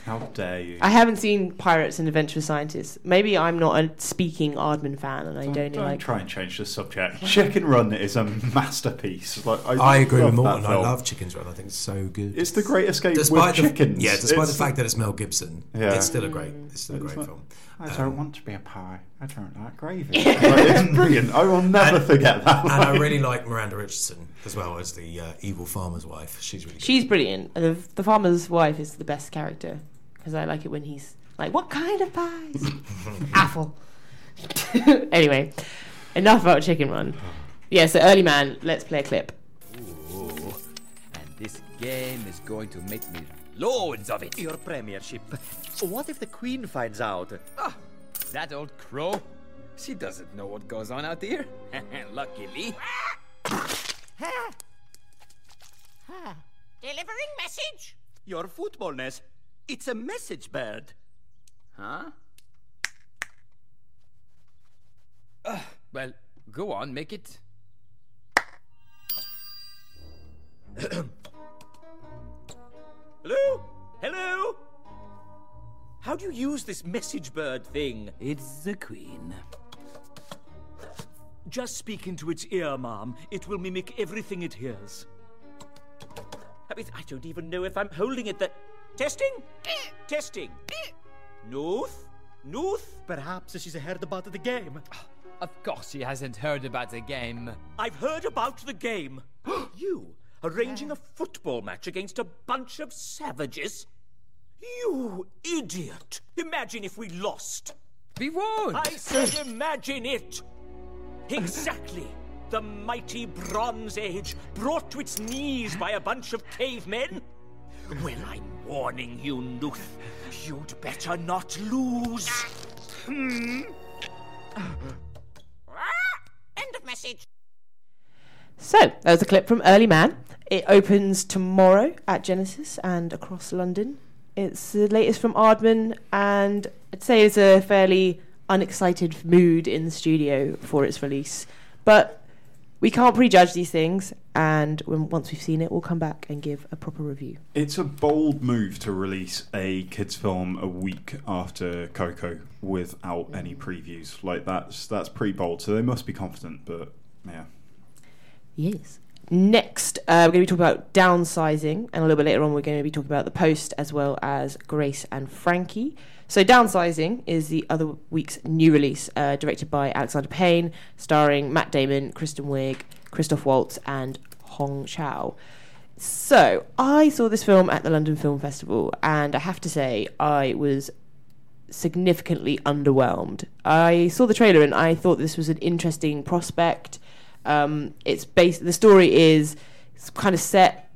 [SPEAKER 4] How dare you?
[SPEAKER 3] I haven't seen Pirates and Adventurous Scientists. Maybe I'm not a speaking Aardman fan, and I don't,
[SPEAKER 4] Don't
[SPEAKER 3] like.
[SPEAKER 4] try and change the subject. Chicken Run is a masterpiece. Like I,
[SPEAKER 11] I agree with Morton. I
[SPEAKER 4] film.
[SPEAKER 11] love Chicken's Run. I think it's so good.
[SPEAKER 4] It's the Great Escape
[SPEAKER 11] despite
[SPEAKER 4] with
[SPEAKER 11] the,
[SPEAKER 4] chickens.
[SPEAKER 11] Yeah, despite
[SPEAKER 4] It's-
[SPEAKER 11] the fact that it's Mel Gibson,
[SPEAKER 4] Yeah.
[SPEAKER 11] it's still a great, it's still a great
[SPEAKER 4] not-
[SPEAKER 11] film.
[SPEAKER 4] I
[SPEAKER 11] Um,
[SPEAKER 4] don't want to be a pie. I don't like gravy. Like, it's brilliant. I will never forget that.
[SPEAKER 11] And I really like Miranda Richardson as well as the uh, evil farmer's wife. She's really good.
[SPEAKER 3] She's brilliant. The, the farmer's wife is the best character because I like it when he's like, "What kind of pies?" Apple. anyway, enough about Chicken Run. Yeah, so early man. Let's play a clip.
[SPEAKER 12] Ooh, and this game is going to make me loads of it.
[SPEAKER 13] Your premiership. What if the Queen finds out?
[SPEAKER 12] Ah, that old crow. She doesn't know what goes on out here. Luckily.
[SPEAKER 13] Delivering message.
[SPEAKER 12] Your footballness. It's a message bird. Huh? Uh, well, go on, make it.
[SPEAKER 14] Hello? Hello? How do you use this message bird thing?
[SPEAKER 12] It's the queen.
[SPEAKER 14] Just speak into its ear, ma'am. It will mimic everything it hears. I mean, I don't even know if I'm holding it that. Testing? Testing. North? North?
[SPEAKER 15] Perhaps she's heard about the game.
[SPEAKER 12] Of course she hasn't heard about the game.
[SPEAKER 14] I've heard about the game. you arranging a football match against a bunch of savages? You idiot! Imagine if we lost.
[SPEAKER 12] We won't.
[SPEAKER 14] I said imagine it. Exactly. The mighty Bronze Age brought to its knees by a bunch of cavemen? Well, I'm warning you, Nuth. You'd better not lose. Hmm?
[SPEAKER 13] End of message.
[SPEAKER 3] So, that was a clip from Early Man. It opens tomorrow at Genesis and across London. It's the latest from Aardman, and I'd say it's a fairly unexcited mood in the studio for its release. But we can't prejudge these things, and when, once we've seen it, we'll come back and give a proper review.
[SPEAKER 4] It's a bold move to release a kids' film a week after Coco without any previews. Like that's that's pretty bold. So they must be confident, but yeah.
[SPEAKER 3] Yes. Next, uh, we're going to be talking about downsizing, and a little bit later on, we're going to be talking about the post as well as Grace and Frankie. So, Downsizing is the other week's new release, uh, directed by Alexander Payne, starring Matt Damon, Kristen Wiig, Christoph Waltz, and Hong Chau. So, I saw this film at the London Film Festival, and I have to say, I was significantly underwhelmed. I saw the trailer and I thought this was an interesting prospect. Um, it's based. The story is kind of set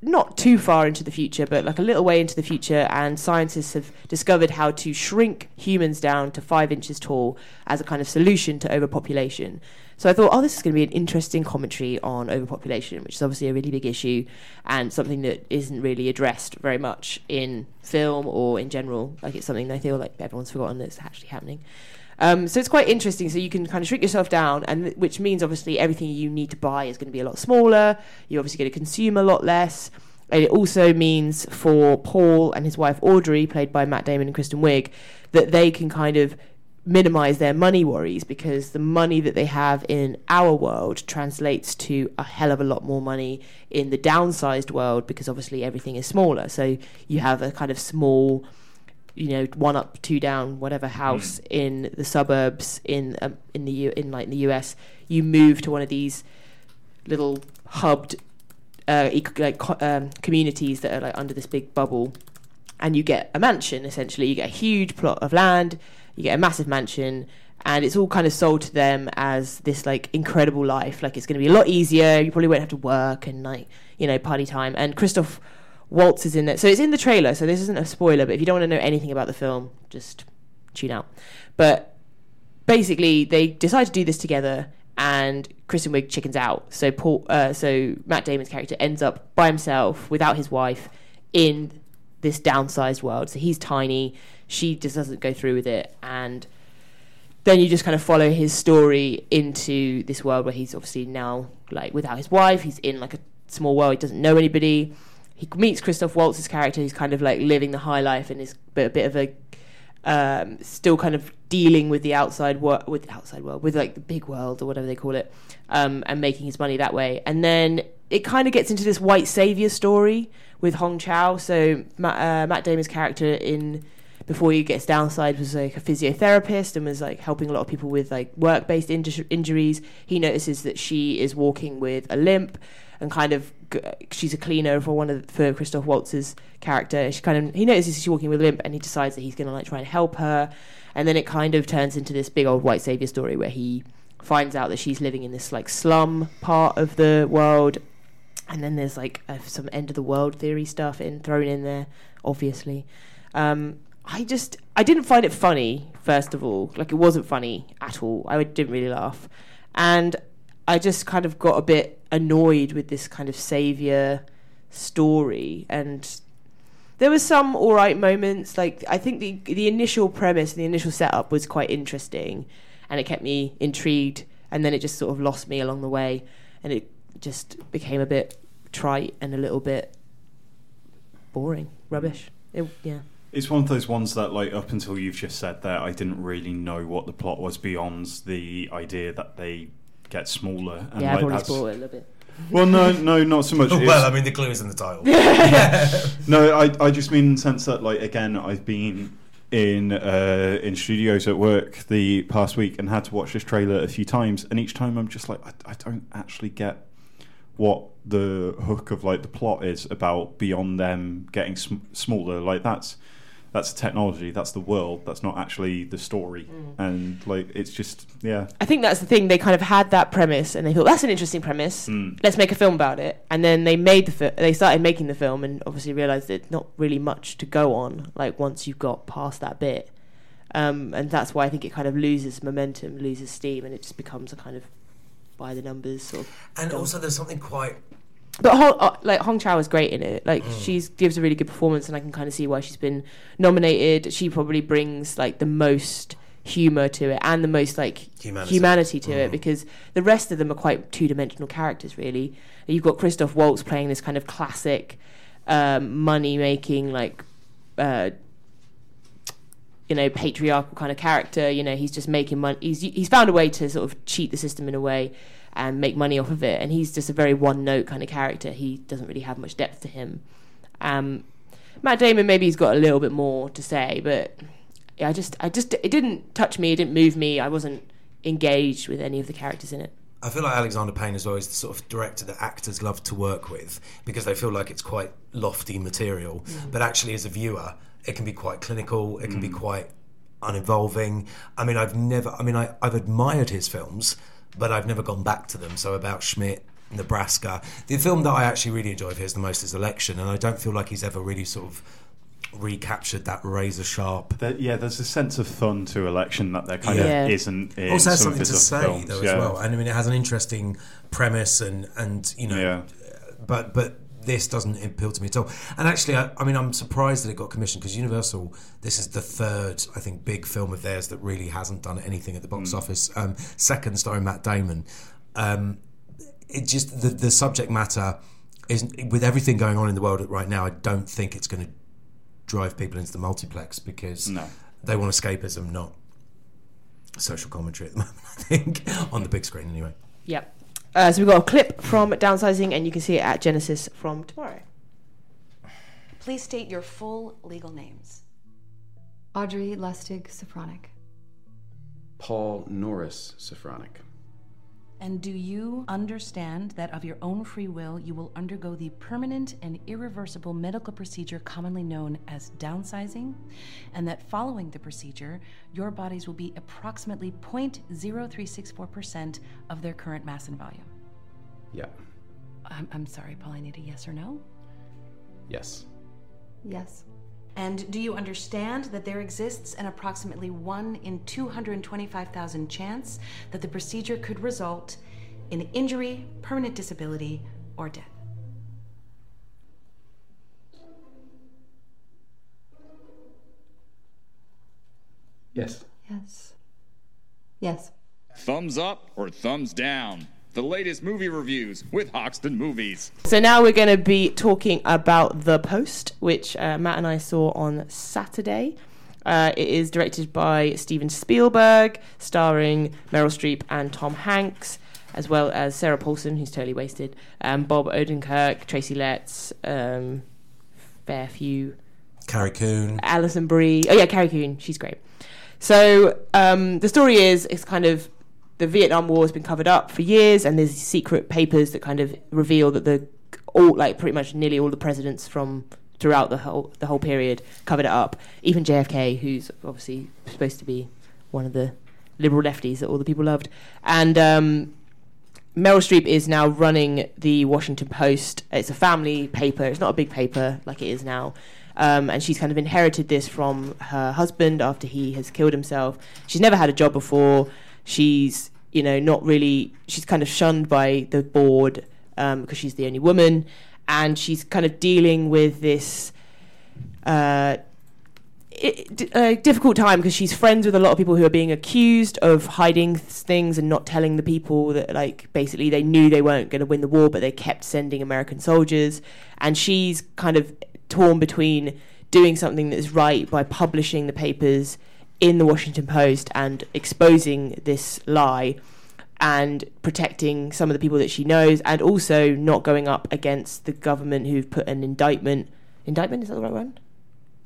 [SPEAKER 3] not too far into the future, but like a little way into the future, and scientists have discovered how to shrink humans down to five inches tall as a kind of solution to overpopulation. So I thought, oh, this is going to be an interesting commentary on overpopulation, which is obviously a really big issue and something that isn't really addressed very much in film or in general. Like it's something I feel like everyone's forgotten that's actually happening. Um, so it's quite interesting. So you can kind of shrink yourself down, and th- which means obviously everything you need to buy is going to be a lot smaller. You're obviously going to consume a lot less. And it also means for Paul and his wife Audrey, played by Matt Damon and Kristen Wiig, that they can kind of minimize their money worries because the money that they have in our world translates to a hell of a lot more money in the downsized world because obviously everything is smaller. So you have a kind of small you know one up two down whatever house in the suburbs in um, in the U- in like in the US you move to one of these little hubbed uh, eco- like co- um, communities that are like under this big bubble and you get a mansion essentially. You get a huge plot of land you get a massive mansion and it's all kind of sold to them as this like incredible life like it's going to be a lot easier you probably won't have to work and like you know party time and Christoph Waltz is in it. So it's in the trailer, so this isn't a spoiler, but if you don't want to know anything about the film, just tune out. But basically, they decide to do this together, and Kristen Wiig chickens out. So Paul, uh, so Matt Damon's character ends up by himself without his wife in this downsized world. So he's tiny. She just doesn't go through with it, and then you just kind of follow his story into this world where he's obviously now like without his wife. He's in like a small world. He doesn't know anybody he meets Christoph Waltz's character, who's kind of like living the high life and is a bit of a um, still kind of dealing with the outside world, with the outside world, with like the big world or whatever they call it, um, and making his money that way. And then it kind of gets into this white savior story with Hong Chau. So Matt, uh, Matt Damon's character in before he gets downside was like a physiotherapist and was like helping a lot of people with like work based inju- injuries. He notices that she is walking with a limp and kind of she's a cleaner for one of the, for Christoph Waltz's character. She kind of he notices she's walking with a limp and he decides that he's going to like try and help her. And then it kind of turns into this big old white savior story where he finds out that she's living in this like slum part of the world. And then there's like uh, some end of the world theory stuff in thrown in there, obviously. Um, I just I didn't find it funny. First of all, like it wasn't funny at all. I didn't really laugh, and I just kind of got a bit annoyed with this kind of savior story and there were some all right moments like i think the the initial premise and the initial setup was quite interesting and it kept me intrigued and then it just sort of lost me along the way and it just became a bit trite and a little bit boring rubbish it, yeah
[SPEAKER 4] It's one of those ones that, like, up until you've just said that, I didn't really know what the plot was beyond the idea that they get smaller. And,
[SPEAKER 3] yeah i
[SPEAKER 4] like,
[SPEAKER 3] probably
[SPEAKER 4] that's-
[SPEAKER 3] spoiled it a little bit
[SPEAKER 4] Well, no, no, not so much.
[SPEAKER 2] well, I mean, the clue is in the title.
[SPEAKER 4] no, I, I just mean in the sense that, like, again, I've been in uh, in studios at work the past week and had to watch this trailer a few times, and each time I'm just like, I, I don't actually get what the hook of like the plot is about beyond them getting sm- smaller. Like that's that's the technology, that's the world, that's not actually the story,
[SPEAKER 3] Mm.
[SPEAKER 4] and like it's just yeah.
[SPEAKER 3] I think that's the thing. They kind of had that premise, and they thought that's an interesting premise.
[SPEAKER 4] Mm.
[SPEAKER 3] Let's make a film about it. And then they made the fi- they started making the film, and obviously realized there's not really much to go on. Like once you've got past that bit, um, and that's why I think it kind of loses momentum, loses steam, and it just becomes a kind of by the numbers sort of.
[SPEAKER 2] And also, there's something quite
[SPEAKER 3] But Hong, uh, like Hong Chau is great in it. Like
[SPEAKER 2] Mm.
[SPEAKER 3] she gives a really good performance, and I can kind of see why she's been nominated. She probably brings like the most humor to it and the most like
[SPEAKER 2] Humanity.
[SPEAKER 3] humanity, to it
[SPEAKER 2] Mhm.
[SPEAKER 3] because the rest of them are quite two-dimensional characters. Really, you've got Christoph Waltz playing this kind of classic um, money-making like. Uh, you know, patriarchal kind of character. You know, he's just making money. He's he's found a way to sort of cheat the system in a way and make money off of it. And he's just a very one note kind of character. He doesn't really have much depth to him. Um, Matt Damon maybe he's got a little bit more to say, but yeah, I just I just it didn't touch me. It didn't move me. I wasn't engaged with any of the characters in it.
[SPEAKER 2] I feel like Alexander Payne as well is the sort of director that actors love to work with because they feel like it's quite lofty material.
[SPEAKER 3] Mm.
[SPEAKER 2] But actually, as a viewer, it can be quite clinical. It can be
[SPEAKER 4] Mm.
[SPEAKER 2] quite uninvolving. I mean, I've never. I mean, I, I've admired his films, but I've never gone back to them. So about Schmidt. Nebraska. The film that I actually really enjoy of his the most is Election, and I don't feel like he's ever really sort of recaptured that razor sharp.
[SPEAKER 4] There, yeah, there's a sense of fun to election that there kind
[SPEAKER 2] Yeah.
[SPEAKER 4] of isn't in
[SPEAKER 2] also has
[SPEAKER 4] some of
[SPEAKER 2] something
[SPEAKER 4] his
[SPEAKER 2] to say
[SPEAKER 4] films.
[SPEAKER 2] though
[SPEAKER 4] yeah.
[SPEAKER 2] as well. And I mean, it has an interesting premise and and you know, but but this doesn't appeal to me at all. And actually, I, I mean, I'm surprised that it got commissioned because Universal. This is the third, I think, big film of theirs that really hasn't done anything at the box
[SPEAKER 4] Mm.
[SPEAKER 2] office. Um, second, starring Matt Damon. Um, it just the the subject matter is with everything going on in the world right now. I don't think it's going to drive people into the multiplex because
[SPEAKER 4] No.
[SPEAKER 2] they want escapism, not social commentary at the moment. I think on the big screen anyway.
[SPEAKER 3] Yep. Uh, so we've got a clip from Downsizing, and you can see it at Genesis from tomorrow.
[SPEAKER 16] Please state your full legal names. Audrey Lustig Safranek.
[SPEAKER 17] Paul Norris Safranek.
[SPEAKER 18] And do you understand that of your own free will, you will undergo the permanent and irreversible medical procedure commonly known as downsizing? And that following the procedure, your bodies will be approximately 0.0364% of their current mass and volume?
[SPEAKER 17] Yeah.
[SPEAKER 18] I'm, I'm sorry, Paul, I need a yes or no?
[SPEAKER 17] Yes.
[SPEAKER 16] Yes.
[SPEAKER 18] And do you understand that there exists an approximately 1 in 225,000 chance that the procedure could result in injury, permanent disability, or death?
[SPEAKER 17] Yes.
[SPEAKER 16] Yes. Yes.
[SPEAKER 1] Thumbs up or thumbs down? The latest movie reviews with Hoxton Movies.
[SPEAKER 3] So now we're going to be talking about The Post, which uh, Matt and I saw on Saturday. Uh, it is directed by Steven Spielberg, starring Meryl Streep and Tom Hanks, as well as Sarah Paulson, who's totally wasted, um, Bob Odenkirk, Tracy Letts, um, fair few,
[SPEAKER 2] Carrie Coon.
[SPEAKER 3] Alison Brie. Oh yeah, Carrie Coon. She's great. So um, the story is it's kind of the Vietnam War has been covered up for years, and there's secret papers that kind of reveal that the all like pretty much nearly all the presidents from throughout the whole the whole period covered it up. Even JFK, who's obviously supposed to be one of the liberal lefties that all the people loved, and um, Meryl Streep is now running the Washington Post. It's a family paper. It's not a big paper like it is now. Um, and she's kind of inherited this from her husband after he has killed himself. She's never had a job before. She's, you know, not really, she's kind of shunned by the board um, because she's the only woman. And she's kind of dealing with this uh, it, a difficult time because she's friends with a lot of people who are being accused of hiding th- things and not telling the people that like basically they knew they weren't going to win the war but they kept sending american soldiers and she's kind of torn between doing something that is right by publishing the papers in the washington post and exposing this lie and protecting some of the people that she knows and also not going up against the government who've put an indictment indictment is that the right one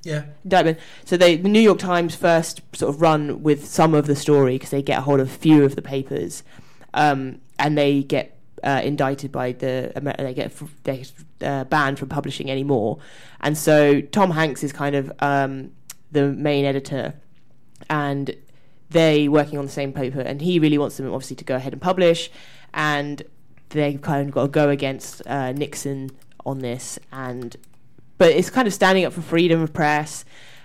[SPEAKER 2] Yeah.
[SPEAKER 3] indictment. So they, the New York Times first sort of run with some of the story because they get a hold of a few of the papers, um, and they get uh, indicted by the they get they uh, banned from publishing anymore. And so Tom Hanks is kind of um, the main editor, and they working on the same paper, and he really wants them obviously to go ahead and publish, and they've kind of got to go against uh, Nixon on this, and but it's kind of standing up for freedom of press.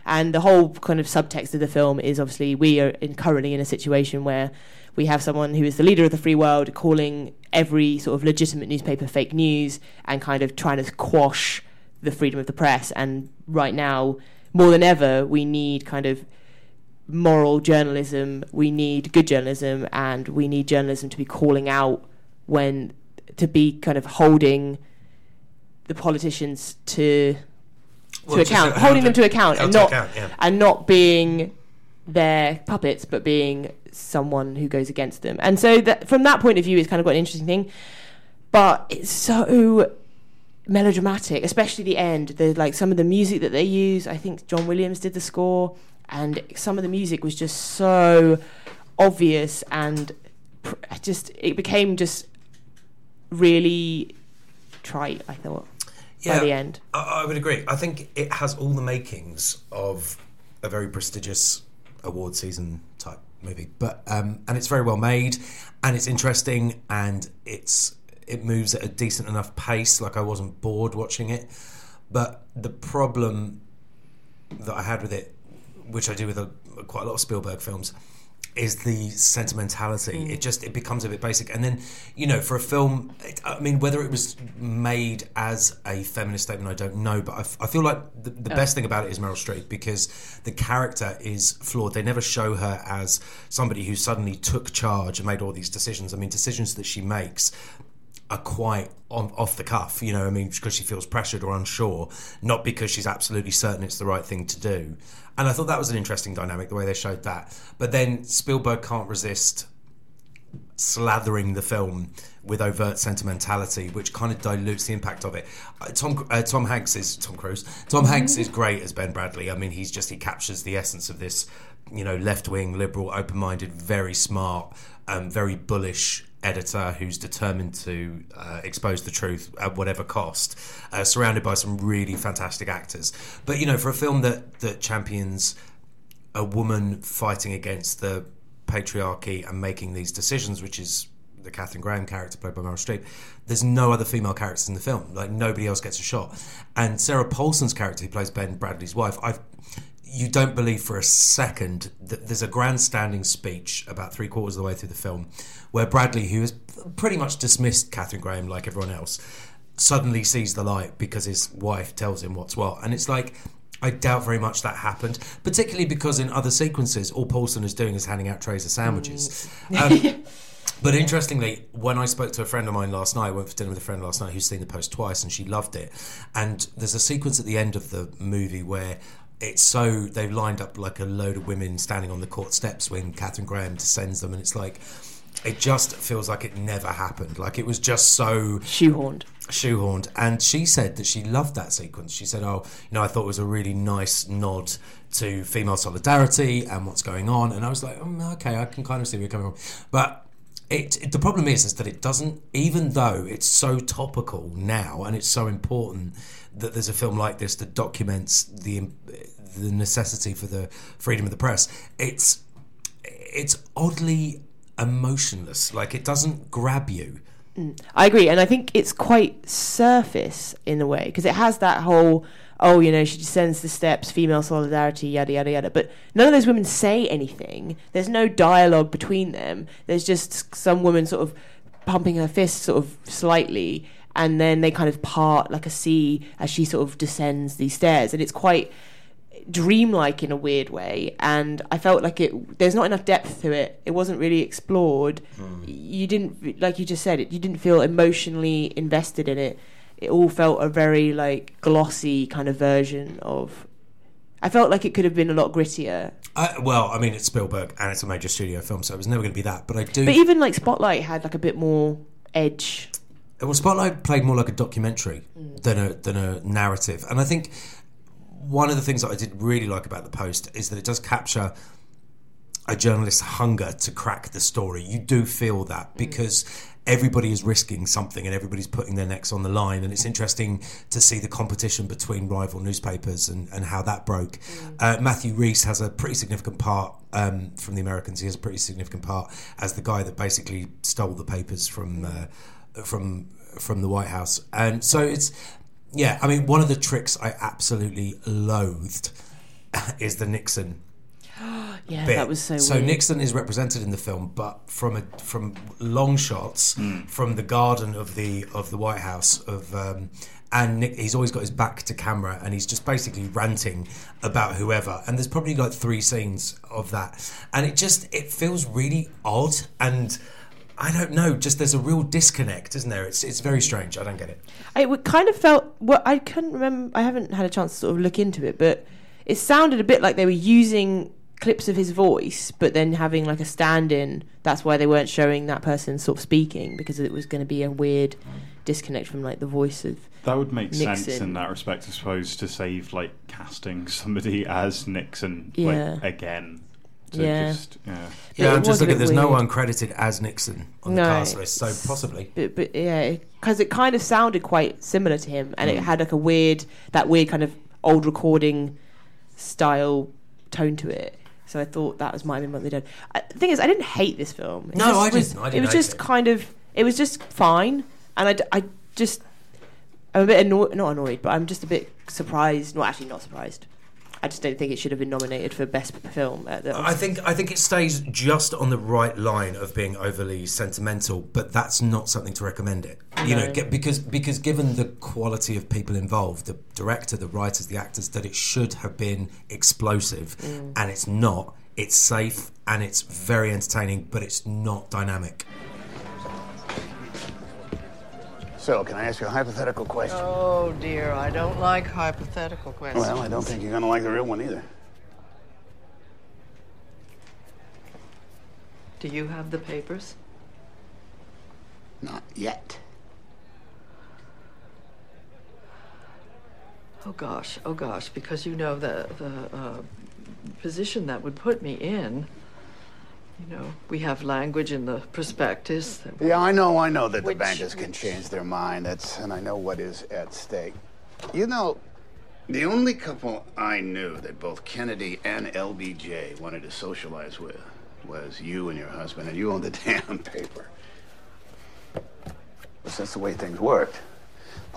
[SPEAKER 3] And the whole kind of subtext of the film is obviously we are in, currently in a situation where we have someone who is the leader of the free world calling every sort of legitimate newspaper fake news and kind of trying to quash the freedom of the press. And right now, more than ever, we need kind of moral journalism, we need good journalism, and we need journalism to be calling out when to be kind of holding the politicians to
[SPEAKER 2] Well,
[SPEAKER 3] to account, holding them to account, and not
[SPEAKER 2] account, yeah.
[SPEAKER 3] and not being their puppets, but being someone who goes against them. And so that from that point of view, it's kind of got an interesting thing. But it's so melodramatic, especially the end. The like some of the music that they use. I think John Williams did the score, and some of the music was just so obvious and pr- just it became just really trite. I thought by the end.
[SPEAKER 2] I, I would agree. I think it has all the makings of a very prestigious award season type movie, but um, and it's very well made, and it's interesting, and it's it moves at a decent enough pace. Like I wasn't bored watching it, but the problem that I had with it, which I do with a, quite a lot of Spielberg films, is the sentimentality. Mm. It just it becomes a bit basic, and then you know, for a film, it, I mean, whether it was made as a feminist statement, I don't know, but I, f- I feel like the, the
[SPEAKER 3] Yeah.
[SPEAKER 2] best thing about it is Meryl Streep because the character is flawed. They never show her as somebody who suddenly took charge and made all these decisions. I mean, decisions that she makes are quite on, off the cuff, you know, I mean, because she feels pressured or unsure, not because she's absolutely certain it's the right thing to do. And I thought that was an interesting dynamic, the way they showed that. But then Spielberg can't resist slathering the film with overt sentimentality, which kind of dilutes the impact of it. Uh, Tom uh, Tom Hanks is Tom Cruise. Tom Hanks is great as Ben Bradlee. I mean, he's just he captures the essence of this, you know, left wing, liberal, open minded, very smart, um, very bullish editor who's determined to uh, expose the truth at whatever cost, uh, surrounded by some really fantastic actors. But you know, for a film that that champions a woman fighting against the patriarchy and making these decisions, which is the Katharine Graham character played by Meryl Streep. There's no other female characters in the film. Like nobody else gets a shot. And Sarah Paulson's character, who plays Ben Bradlee's wife, I've you don't believe for a second that there's a grandstanding speech about three quarters of the way through the film where Bradlee, who has pretty much dismissed Katharine Graham like everyone else, suddenly sees the light because his wife tells him what's what. And it's like, I doubt very much that happened, particularly because in other sequences, all Paulson is doing is handing out trays of sandwiches. Um, but interestingly, when I spoke to a friend of mine last night, I went for dinner with a friend last night who's seen the post twice and she loved it. And there's a sequence at the end of the movie where it's so they've lined up like a load of women standing on the court steps when Katharine Graham descends them, and it's like it just feels like it never happened. Like it was just so
[SPEAKER 3] shoehorned.
[SPEAKER 2] Shoehorned. And she said that she loved that sequence. She said, "Oh, you know, I thought it was a really nice nod to female solidarity and what's going on." And I was like, "Mm, "Okay, I can kind of see where you're coming from," but. It, it- the problem is is that it doesn't even though it's so topical now and it's so important that there's a film like this that documents the the necessity for the freedom of the press it's it's oddly emotionless like it doesn't grab you
[SPEAKER 3] Mm, I agree, and I think it's quite surface in a way because it has that whole oh, you know, she descends the steps, female solidarity, yada yada yada. But none of those women say anything. There's no dialogue between them. There's just some woman sort of pumping her fist sort of slightly, and then they kind of part like a sea as she sort of descends these stairs, and it's quite dreamlike in a weird way. And i felt like it there's not enough depth to it. It wasn't really explored. Hmm. You didn't like you just said it you didn't feel emotionally invested in it. It all felt a very like glossy kind of version of i felt like it could have been a lot grittier.
[SPEAKER 2] I, well, I mean, it's Spielberg and it's a major studio film, so it was never going to be that. But I do.
[SPEAKER 3] but even like spotlight had like a bit more edge
[SPEAKER 2] Well, Spotlight played more like a documentary than a than a narrative, and I think one of the things that I did really like about the post is that it does capture a journalist's hunger to crack the story. You do feel that because everybody is risking something and everybody's putting their necks on the line, and it's interesting to see the competition between rival newspapers and, and how that broke. Uh, Matthew Rhys has a pretty significant part um, from the Americans. He has a pretty significant part as the guy that basically stole the papers from uh, from from the White House, and so it's yeah. I mean, one of the tricks I absolutely loathed is the Nixon
[SPEAKER 3] yeah
[SPEAKER 2] bit.
[SPEAKER 3] that was so
[SPEAKER 2] so
[SPEAKER 3] weird.
[SPEAKER 2] Nixon is represented in the film, but from a from long shots from the garden of the of the White House of. Um, and Nick, he's always got his back to camera, and he's just basically ranting about whoever. And there's probably like three scenes of that, and it just it feels really odd. And I don't know, just there's a real disconnect, isn't there? It's it's very strange. I don't get it.
[SPEAKER 3] it kind of felt well i couldn't remember i haven't had a chance to sort of look into it but it sounded a bit like they were using clips of his voice but then having like a stand-in that's why they weren't showing that person sort of speaking because it was going to be a weird disconnect from like the voice of
[SPEAKER 4] That would make sense in that respect, I suppose, to save like casting somebody as Nixon
[SPEAKER 3] Yeah.
[SPEAKER 4] like again. To
[SPEAKER 3] Yeah.
[SPEAKER 4] just yeah.
[SPEAKER 2] Yeah,
[SPEAKER 3] it
[SPEAKER 2] I'm just looking.
[SPEAKER 3] bit
[SPEAKER 2] There's no one credited as Nixon on the cast list, so possibly.
[SPEAKER 3] but, but yeah because it kind of sounded quite similar to him and it
[SPEAKER 2] Mm.
[SPEAKER 3] had like a weird that weird kind of old recording style tone to it so I thought that was might have been what they did. Uh, the thing is, I didn't hate this film. It
[SPEAKER 2] No,
[SPEAKER 3] just
[SPEAKER 2] I
[SPEAKER 3] was-
[SPEAKER 2] didn't. I
[SPEAKER 3] it
[SPEAKER 2] didn't
[SPEAKER 3] was just
[SPEAKER 2] it.
[SPEAKER 3] kind of, it was just fine, and I, d- I just, I'm a bit annoyed, not annoyed, but I'm just a bit surprised. Not actually, not surprised. I just don't think it should have been nominated for best film at the.
[SPEAKER 2] I think I think it stays just on the right line of being overly sentimental, but that's not something to recommend it. You know, get, because because given the quality of people involved, the director, the writers, the actors, that it should have been explosive,
[SPEAKER 3] Mm.
[SPEAKER 2] and it's not. It's safe and it's very entertaining, but it's not dynamic.
[SPEAKER 19] So, can I ask you a hypothetical question?
[SPEAKER 20] Oh dear, I don't like hypothetical questions.
[SPEAKER 19] Well, I don't think you're going to like the real one either.
[SPEAKER 20] Do you have the papers?
[SPEAKER 19] Not yet.
[SPEAKER 20] Oh gosh, oh gosh, because you know the the uh, position that would put me in. You know, we have language in the prospectus. That
[SPEAKER 19] Yeah, I know, I know that
[SPEAKER 20] Which-
[SPEAKER 19] the bankers can change their mind. That's, and I know what is at stake. You know, the only couple I knew that both Kennedy and LBJ wanted to socialize with was you and your husband, and you owned the damn paper. But that's the way things worked.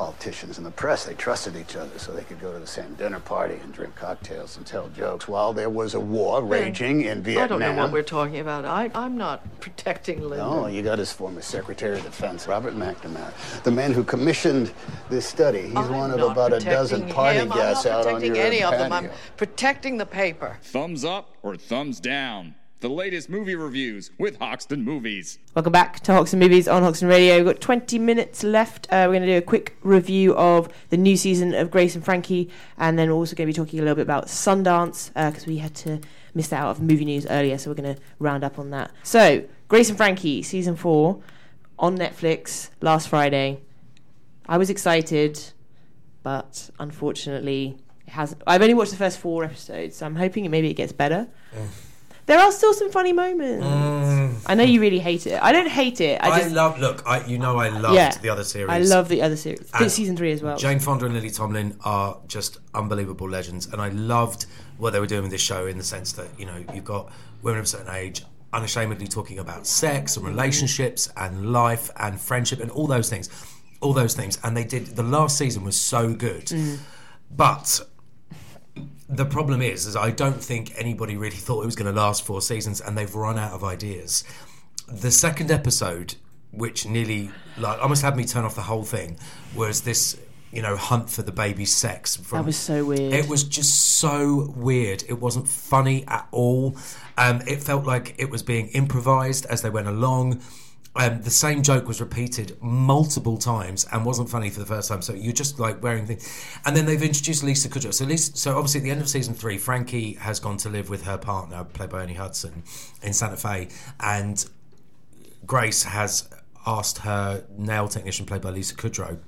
[SPEAKER 19] Politicians and the press, they trusted each other so they could go to the same dinner party and drink cocktails and tell jokes while there was a war raging in Vietnam.
[SPEAKER 20] I don't know what we're talking about. I, I'm not protecting Linda.
[SPEAKER 19] No, you got his former Secretary of Defense, Robert McNamara, the man who commissioned this study. He's
[SPEAKER 20] I'm
[SPEAKER 19] one of about a dozen
[SPEAKER 20] protecting
[SPEAKER 19] party
[SPEAKER 20] him.
[SPEAKER 19] guests
[SPEAKER 20] I'm not
[SPEAKER 19] out on
[SPEAKER 20] protecting
[SPEAKER 19] your
[SPEAKER 20] any of them. I'm protecting the paper.
[SPEAKER 1] Thumbs up or thumbs down? The latest movie reviews with Hoxton Movies.
[SPEAKER 3] Welcome back to Hoxton Movies on Hoxton Radio. We've got 20 minutes left. Uh, we're going to do a quick review of the new season of Grace and Frankie, and then we're also going to be talking a little bit about Sundance because we had to miss that out of movie news earlier, so we're going to round up on that. So, Grace and Frankie season four on Netflix last Friday. I was excited, but unfortunately, it hasn't. I've only watched the first four episodes, so I'm hoping maybe it gets better. There are still some funny moments. I know you really hate it. I don't hate it. I
[SPEAKER 2] I,
[SPEAKER 3] just
[SPEAKER 2] love. Look, I you know I loved
[SPEAKER 3] Yeah.
[SPEAKER 2] the other series.
[SPEAKER 3] I love the other series.
[SPEAKER 2] And
[SPEAKER 3] season three as well.
[SPEAKER 2] Jane Fonda and Lily Tomlin are just unbelievable legends, and I loved what they were doing with this show in the sense that you know you've got women of a certain age unashamedly talking about sex and relationships and life and friendship and all those things, all those things, and they did. The last season was so good.
[SPEAKER 3] Mm.
[SPEAKER 2] But the problem is, is I don't think anybody really thought it was going to last four seasons, and they've run out of ideas. The second episode, which nearly like almost had me turn off the whole thing, was this you know hunt for the baby's sex. From,
[SPEAKER 3] That was so weird.
[SPEAKER 2] It was just so weird. It wasn't funny at all. Um, it felt like it was being improvised as they went along. Um, the same joke was repeated multiple times and wasn't funny for the first time. So you're just like wearing things. And then they've introduced Lisa Kudrow. So Lisa, so obviously at the end of season three, Frankie has gone to live with her partner, played by Ernie Hudson, in Santa Fe, and Grace has asked her nail technician, played by Lisa Kudrow,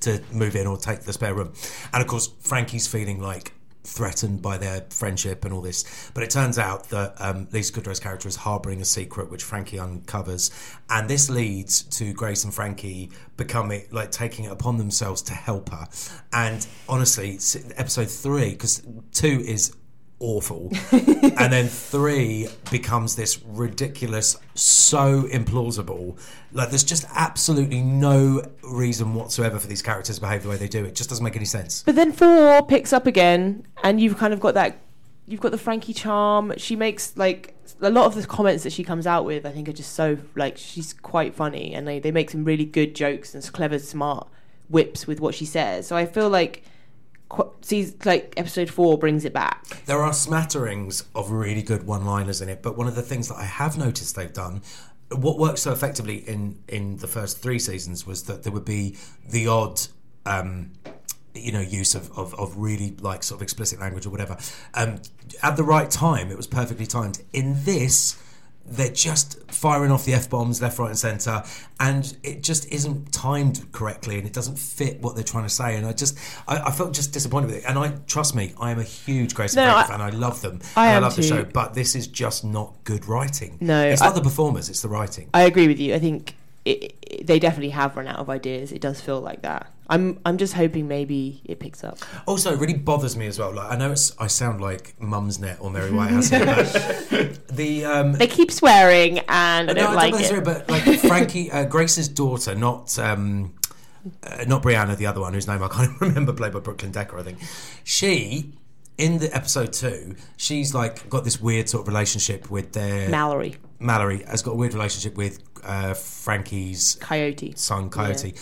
[SPEAKER 2] to move in or take the spare room. And of course, Frankie's feeling like threatened by their friendship and all this. But it turns out that um, Lisa Kudrow's character is harbouring a secret which Frankie uncovers. And this leads to Grace and Frankie becoming, like, taking it upon themselves to help her. And honestly, episode three, because two is awful. and then three becomes this ridiculous, so implausible. Like, there's just absolutely no reason whatsoever for these characters to behave the way they do. It just doesn't make any sense.
[SPEAKER 3] But then four picks up again, and you've kind of got that. You've got the Frankie charm. She makes like a lot of the comments that she comes out with. I think are just so like she's quite funny, and they they make some really good jokes and clever, smart whips with what she says. So I feel like. Sees like episode four brings it back.
[SPEAKER 2] There are smatterings of really good one-liners in it, but one of the things that I have noticed they've done, what worked so effectively in in the first three seasons was that there would be the odd. Um, you know, use of, of, of really like sort of explicit language or whatever. Um, at the right time, it was perfectly timed. In this, they're just firing off the f bombs left, right, and centre, and it just isn't timed correctly, and it doesn't fit what they're trying to say. And I just, I, I felt just disappointed with it. And I trust me, I am a huge Grace and
[SPEAKER 3] No,
[SPEAKER 2] Frankie
[SPEAKER 3] I-
[SPEAKER 2] fan. I love them.
[SPEAKER 3] I
[SPEAKER 2] and I love the show, but this is just not good writing.
[SPEAKER 3] No,
[SPEAKER 2] it's
[SPEAKER 3] I-
[SPEAKER 2] not the performers; it's the writing.
[SPEAKER 3] I agree with you. I think it, it, they definitely have run out of ideas. It does feel like that. I'm I'm just hoping maybe it picks up.
[SPEAKER 2] Also, it really bothers me as well. Like I know it's, I sound like Mumsnet or Mary Whitehouse, but the um,
[SPEAKER 3] They keep swearing, and I
[SPEAKER 2] No,
[SPEAKER 3] don't like
[SPEAKER 2] know
[SPEAKER 3] it.
[SPEAKER 2] sorry, but like Frankie, uh, Grace's daughter, not um, uh, not Brianna, the other one whose name I can't remember, played by Brooklyn Decker, I think. She, in the episode two, she's like got this weird sort of relationship with their
[SPEAKER 3] Mallory.
[SPEAKER 2] Mallory has got a weird relationship with uh, Frankie's
[SPEAKER 3] Coyote.
[SPEAKER 2] son, Coyote,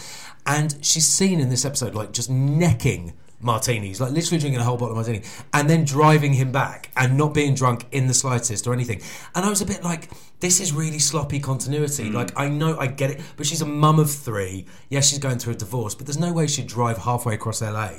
[SPEAKER 2] and she's seen in this episode like just necking martinis, like literally drinking a whole bottle of martini, and then driving him back and not being drunk in the slightest or anything. And I was a bit like, this is really sloppy continuity. Mm. Like I know I get it, but she's a mum of three. Yes, she's going through a divorce, but there's no way she'd drive halfway across LA,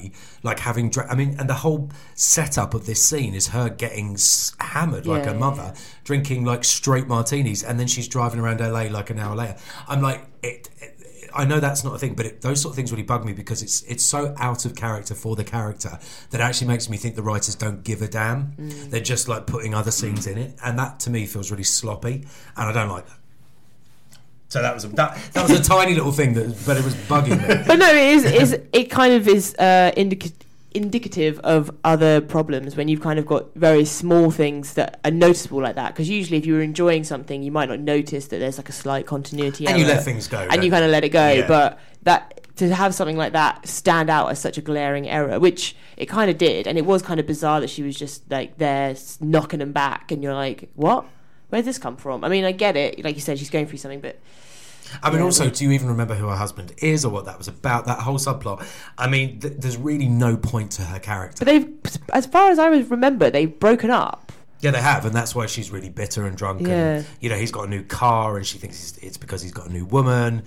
[SPEAKER 2] like having. Dra- I mean, and the whole setup of this scene is her getting s- hammered like
[SPEAKER 3] Yeah,
[SPEAKER 2] her mother, drinking like straight martinis, and then she's driving around LA like an hour later. I'm like, it, it- I know that's not a thing, but it, those sort of things really bug me because it's it's so out of character for the character that it actually makes me think the writers don't give a damn.
[SPEAKER 3] Mm.
[SPEAKER 2] They're just like putting other scenes in it, and that to me feels really sloppy, and I don't like that. So that was a, that that was a tiny little thing that, but it was bugging me.
[SPEAKER 3] but no, it is is it kind of is uh, indica- indicative of other problems when you've kind of got very small things that are noticeable like that. Because usually, if you were enjoying something, you might not notice that there's like a slight continuity.
[SPEAKER 2] And you let things go,
[SPEAKER 3] and you kind of let it go.
[SPEAKER 2] Yeah.
[SPEAKER 3] But that to have something like that stand out as such a glaring error, which it kind of did, and it was kind of bizarre that she was just like there knocking them back, and you're like, what? Where did this come from? I mean, I get it. Like you said, she's going through something, but
[SPEAKER 2] I mean,
[SPEAKER 3] Yeah.
[SPEAKER 2] also, do you even remember who her husband is or what that was about? That whole subplot. I mean, th- there's really no point to her character.
[SPEAKER 3] but they've, as far as I remember, they've broken up.
[SPEAKER 2] Yeah, they have, and that's why she's really bitter and drunk.
[SPEAKER 3] Yeah.
[SPEAKER 2] And, you know, he's got a new car, and she thinks it's, it's because he's got a new woman.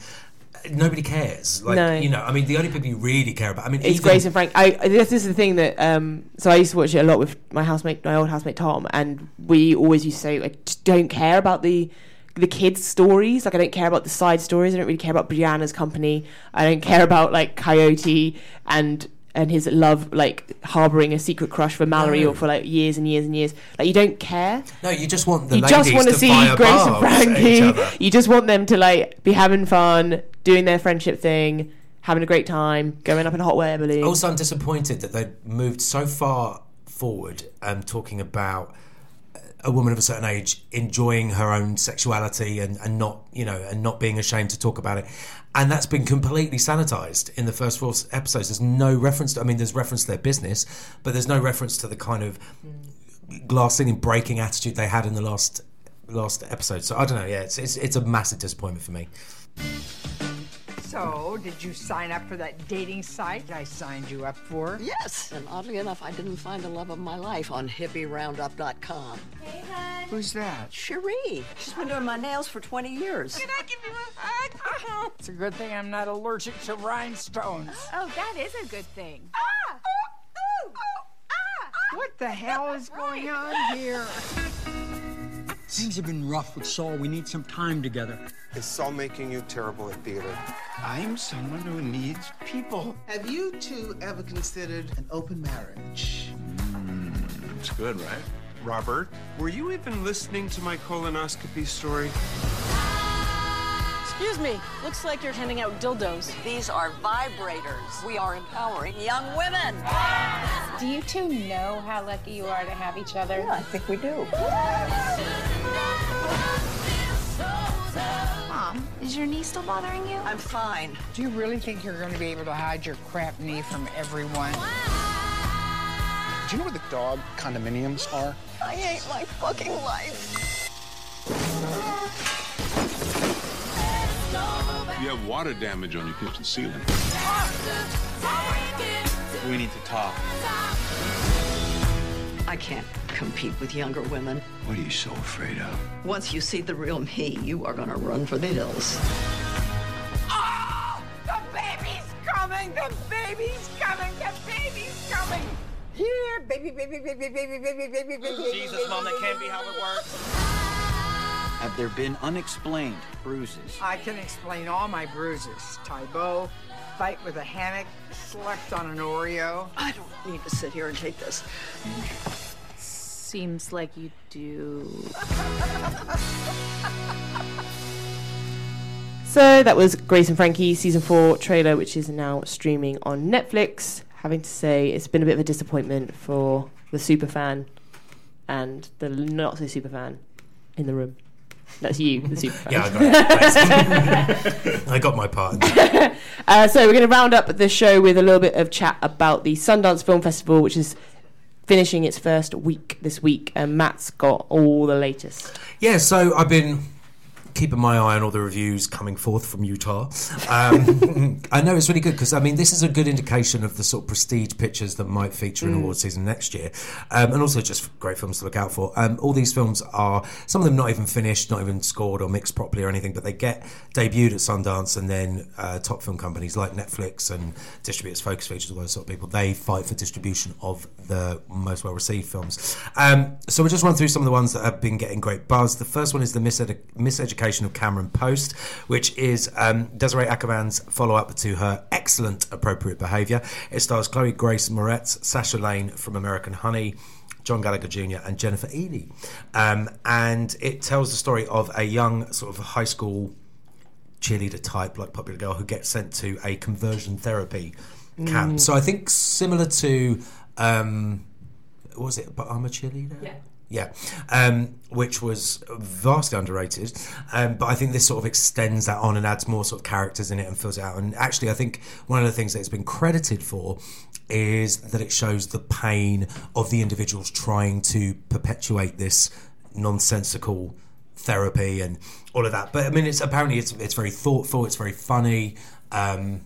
[SPEAKER 2] Nobody cares. Like,
[SPEAKER 3] No.
[SPEAKER 2] you know, I mean, the only people you really care about. I mean,
[SPEAKER 3] It's
[SPEAKER 2] even,
[SPEAKER 3] Grace and Frank. I this is the thing that um. So I used to watch it a lot with my housemate, my old housemate Tom, and we always used to say I just don't care about the the kids' stories. Like I don't care about the side stories. I don't really care about Brianna's company. I don't care about like Coyote and and his love, like harboring a secret crush for Mallory
[SPEAKER 2] No.
[SPEAKER 3] or for like years and years and years. Like you don't care.
[SPEAKER 2] No, you just want the
[SPEAKER 3] you
[SPEAKER 2] ladies
[SPEAKER 3] just want
[SPEAKER 2] to
[SPEAKER 3] to see Grace and
[SPEAKER 2] barbs at each
[SPEAKER 3] Frankie. You just want them to like be having fun, doing their friendship thing, having a great time, going up in a hot air balloon.
[SPEAKER 2] Also, I'm disappointed that they moved so far forward, um, talking about a woman of a certain age enjoying her own sexuality and, and not you know and not being ashamed to talk about it. And that's been completely sanitized in the first four episodes. There's no reference to, i mean there's reference to their business but there's no reference to the kind of glassing and breaking attitude they had in the last last episode. So i don't know. Yeah it's it's, it's a massive disappointment for me
[SPEAKER 21] So, did you sign up for that dating site I signed you up for?
[SPEAKER 22] Yes, and oddly enough, I didn't find the love of my life on hippieroundup.com.
[SPEAKER 21] Hey, hon. Who's that?
[SPEAKER 22] Cherie. She's been doing my nails for 20 years.
[SPEAKER 21] Can I give you a hug? It's a good thing I'm not allergic to rhinestones.
[SPEAKER 23] Oh, that is a good thing. Ah!
[SPEAKER 21] What the hell is going on here?
[SPEAKER 24] Things have been rough with Saul. We need some time together.
[SPEAKER 25] Is Saul making you terrible at theater?
[SPEAKER 26] I'm someone who needs people.
[SPEAKER 27] Have you two ever considered an open marriage?
[SPEAKER 26] Hmm, it's good, right?
[SPEAKER 25] Robert, were you even listening to my colonoscopy story?
[SPEAKER 28] Excuse me. Looks like you're handing out dildos.
[SPEAKER 22] These are vibrators. We are empowering young women.
[SPEAKER 23] Do you two know how lucky you are to have each other?
[SPEAKER 22] Yeah, I think we do.
[SPEAKER 23] Mom, is your knee still bothering you?
[SPEAKER 22] I'm fine.
[SPEAKER 21] Do you really think you're going to be able to hide your crap knee from everyone?
[SPEAKER 26] Do you know where the dog condominiums are?
[SPEAKER 22] I hate my fucking life.
[SPEAKER 29] You have water damage on your kitchen ceiling.
[SPEAKER 26] We need to talk.
[SPEAKER 22] I can't compete with younger women.
[SPEAKER 26] What are you so afraid of?
[SPEAKER 22] Once you see the real me, you are going to run for the hills.
[SPEAKER 21] Oh, the baby's coming! The baby's coming! The baby's coming! Here, baby, baby, baby, baby, baby, baby, baby.
[SPEAKER 30] Jesus, Mom, that can't be how it works.
[SPEAKER 24] Have there been unexplained bruises?
[SPEAKER 21] I can explain all my bruises. Tae Bo, fight with a hammock, slept on an Oreo.
[SPEAKER 22] I don't need to sit here and take this.
[SPEAKER 23] Seems like you do.
[SPEAKER 3] So that was Grace and Frankie season four trailer, which is now streaming on Netflix. Having to say, it's been a bit of a disappointment for the super fan and the not so super fan in the room. That's you, the super
[SPEAKER 2] yeah i got it. I got my part.
[SPEAKER 3] Uh, so we're going to round up the show with a little bit of chat about the Sundance Film Festival, which is finishing its first week this week, and Matt's got all the latest.
[SPEAKER 2] Yeah, so I've been keeping my eye on all the reviews coming forth from Utah. Um, I know it's really good because I mean this is a good indication of the sort of prestige pictures that might feature in
[SPEAKER 31] Mm.
[SPEAKER 2] award season next year, um, and also just great films to look out for. Um, all these films are some of them not even finished, not even scored or mixed properly or anything, but they get debuted at Sundance, and then uh, top film companies like Netflix and distributors, Focus Features, all those sort of people, they fight for distribution of the most well received films. Um, so we'll just run through some of the ones that have been getting great buzz. The first one is the Misedu- Of Cameron Post, which is um, Desiree Akhavan's follow up to her excellent appropriate behaviour. It stars Chloe Grace Moretz, Sasha Lane from American Honey. John Gallagher Jr. and Jennifer Ehle. Um, and it tells the story of a young sort of high school cheerleader type, like popular girl, who gets sent to a conversion therapy camp.
[SPEAKER 31] Mm.
[SPEAKER 2] So I think similar to, um, what was it? But I'm a cheerleader.
[SPEAKER 31] Yeah.
[SPEAKER 2] Yeah, um, which was vastly underrated. Um, but I think this sort of extends that on and adds more sort of characters in it and fills it out. And actually, I think one of the things that it's been credited for is that it shows the pain of the individuals trying to perpetuate this nonsensical therapy and all of that. But I mean, it's apparently it's it's very thoughtful. It's very funny. Um,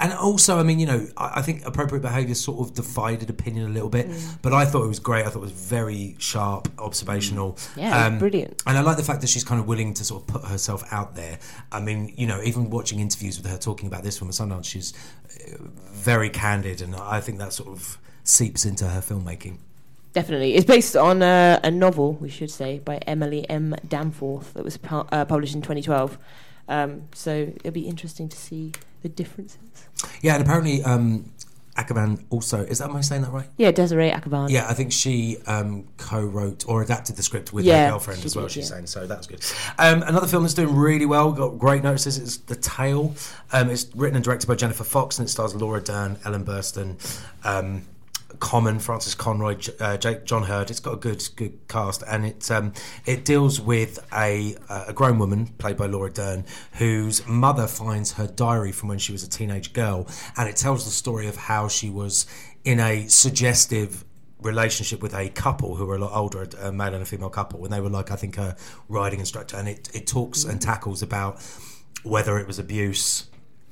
[SPEAKER 2] and also, I mean, you know, I, I think appropriate behaviour sort of divided opinion a little bit,
[SPEAKER 3] Mm.
[SPEAKER 2] but I thought it was great. I thought it was very sharp, observational. Um,
[SPEAKER 3] Yeah, was brilliant.
[SPEAKER 2] And I like the fact that she's kind of willing to sort of put herself out there. I mean, you know, even watching interviews with her talking about this from a Sundance, she's uh, very candid, and I think that sort of seeps into her filmmaking.
[SPEAKER 3] Definitely. It's based on a, a novel, we should say, by Emily M. Danforth that was pu- uh, published in 2012. Um, so it'll be interesting to see the differences.
[SPEAKER 2] Yeah, and apparently, um, Akhavan also is that am I saying that right?
[SPEAKER 3] Yeah, Desiree Akhavan.
[SPEAKER 2] Yeah, I think she um, co-wrote or adapted the script with
[SPEAKER 3] Yeah,
[SPEAKER 2] her girlfriend as well.
[SPEAKER 3] did,
[SPEAKER 2] she's
[SPEAKER 3] yeah.
[SPEAKER 2] saying so that's good. Um, another film that's doing really well, got great notices. It's The Tale. Um, it's written and directed by Jennifer Fox, and it stars Laura Dern, Ellen Burstyn. Common, Frances Conroy, uh, Jake, John Heard. It's got a good good cast, and it um, it deals with a uh, a grown woman played by Laura Dern whose mother finds her diary from when she was a teenage girl, and it tells the story of how she was in a suggestive relationship with a couple who were a lot older, a male and a female couple, when they were like I think a riding instructor, and it it talks and tackles about whether it was abuse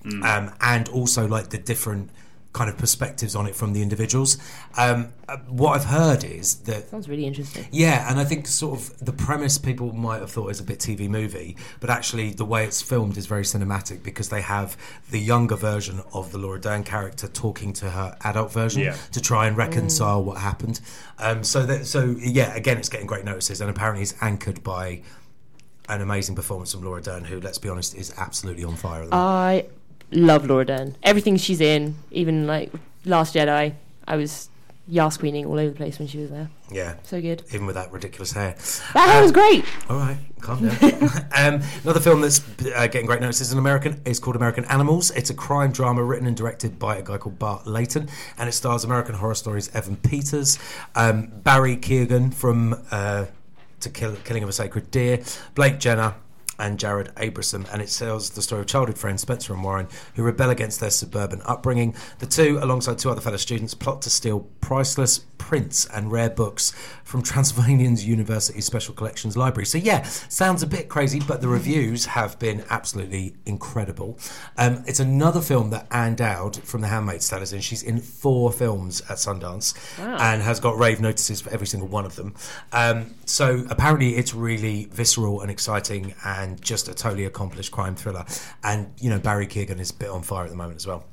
[SPEAKER 4] Mm.
[SPEAKER 2] um, and also like the different kind of perspectives on it from the individuals. Um, uh, what I've heard is that
[SPEAKER 3] Sounds really interesting.
[SPEAKER 2] yeah, and I think sort of the premise people might have thought is a bit TV movie, but actually the way it's filmed is very cinematic because they have the younger version of the Laura Dern character talking to her adult version
[SPEAKER 4] Yeah.
[SPEAKER 2] to try and reconcile what happened. Um, so that so yeah, again, it's getting great notices, and apparently it's anchored by an amazing performance from Laura Dern, who, let's be honest, is absolutely on fire. At the.
[SPEAKER 3] I love Laura Dern. Everything she's in, even like Last Jedi, I was yas queening all over the place when she was there.
[SPEAKER 2] Yeah.
[SPEAKER 3] So good.
[SPEAKER 2] Even with that ridiculous hair.
[SPEAKER 3] That hair
[SPEAKER 2] Um,
[SPEAKER 3] was great.
[SPEAKER 2] All right, calm down. um, another film that's uh, getting great notice is an American. It's called American Animals. It's a crime drama written and directed by a guy called Bart Layton, and it stars American Horror Stories Evan Peters, um, Barry Keoghan from uh, To Kill, Killing of a Sacred Deer, Blake Jenner. And Jared Abraham, and it tells the story of childhood friends Spencer and Warren who rebel against their suburban upbringing. The two, alongside two other fellow students, plot to steal priceless prints and rare books from Transylvanian's University Special Collections Library. So, yeah, sounds a bit crazy, but the reviews have been absolutely incredible. Um, it's another film that Ann Dowd from The Handmaid's Tale is in. She's in four films at Sundance
[SPEAKER 32] Wow.
[SPEAKER 2] and has got rave notices for every single one of them. Um, so, apparently, it's really visceral and exciting and just a totally accomplished crime thriller. And, you know, Barry Keoghan is a bit on fire at the moment as well.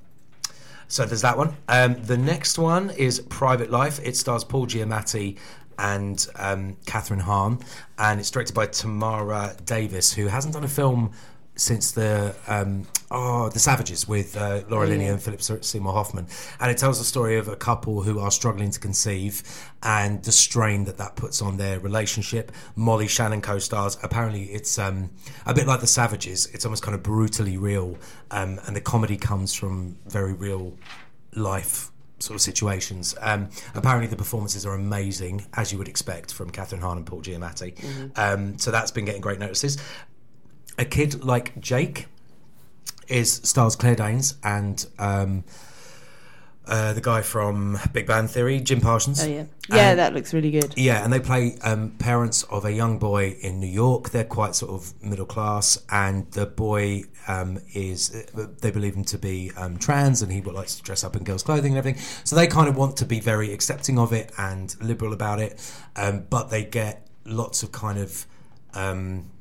[SPEAKER 2] So there's that one. Um, the next one is Private Life. It stars Paul Giamatti and um, Kathryn Hahn, and it's directed by Tamara Davis, who hasn't done a film since the um, oh the Savages with uh, Laura
[SPEAKER 32] Oh,
[SPEAKER 2] Linney
[SPEAKER 32] yeah.
[SPEAKER 2] and Philip Seymour Hoffman, and it tells the story of a couple who are struggling to conceive and the strain that that puts on their relationship. Molly Shannon co-stars. Apparently, it's um, a bit like the Savages. It's almost kind of brutally real, um, and the comedy comes from very real life sort of situations. Um, apparently, the performances are amazing, as you would expect from Kathryn Hahn and Paul Giamatti.
[SPEAKER 32] Mhm.
[SPEAKER 2] Um, so that's been getting great notices. A kid like Jake is stars Claire Danes and um, uh, the guy from Big Bang Theory, Jim Parsons.
[SPEAKER 3] Oh yeah, yeah,
[SPEAKER 2] And-
[SPEAKER 3] that looks really good.
[SPEAKER 2] yeah, and they play um, parents of a young boy in New York. They're quite sort of middle class, and the boy um, is they believe him to be um, trans, and he likes to dress up in girls' clothing and everything. So they kind of want to be very accepting of it and liberal about it, um, but they get lots of kind of. Um,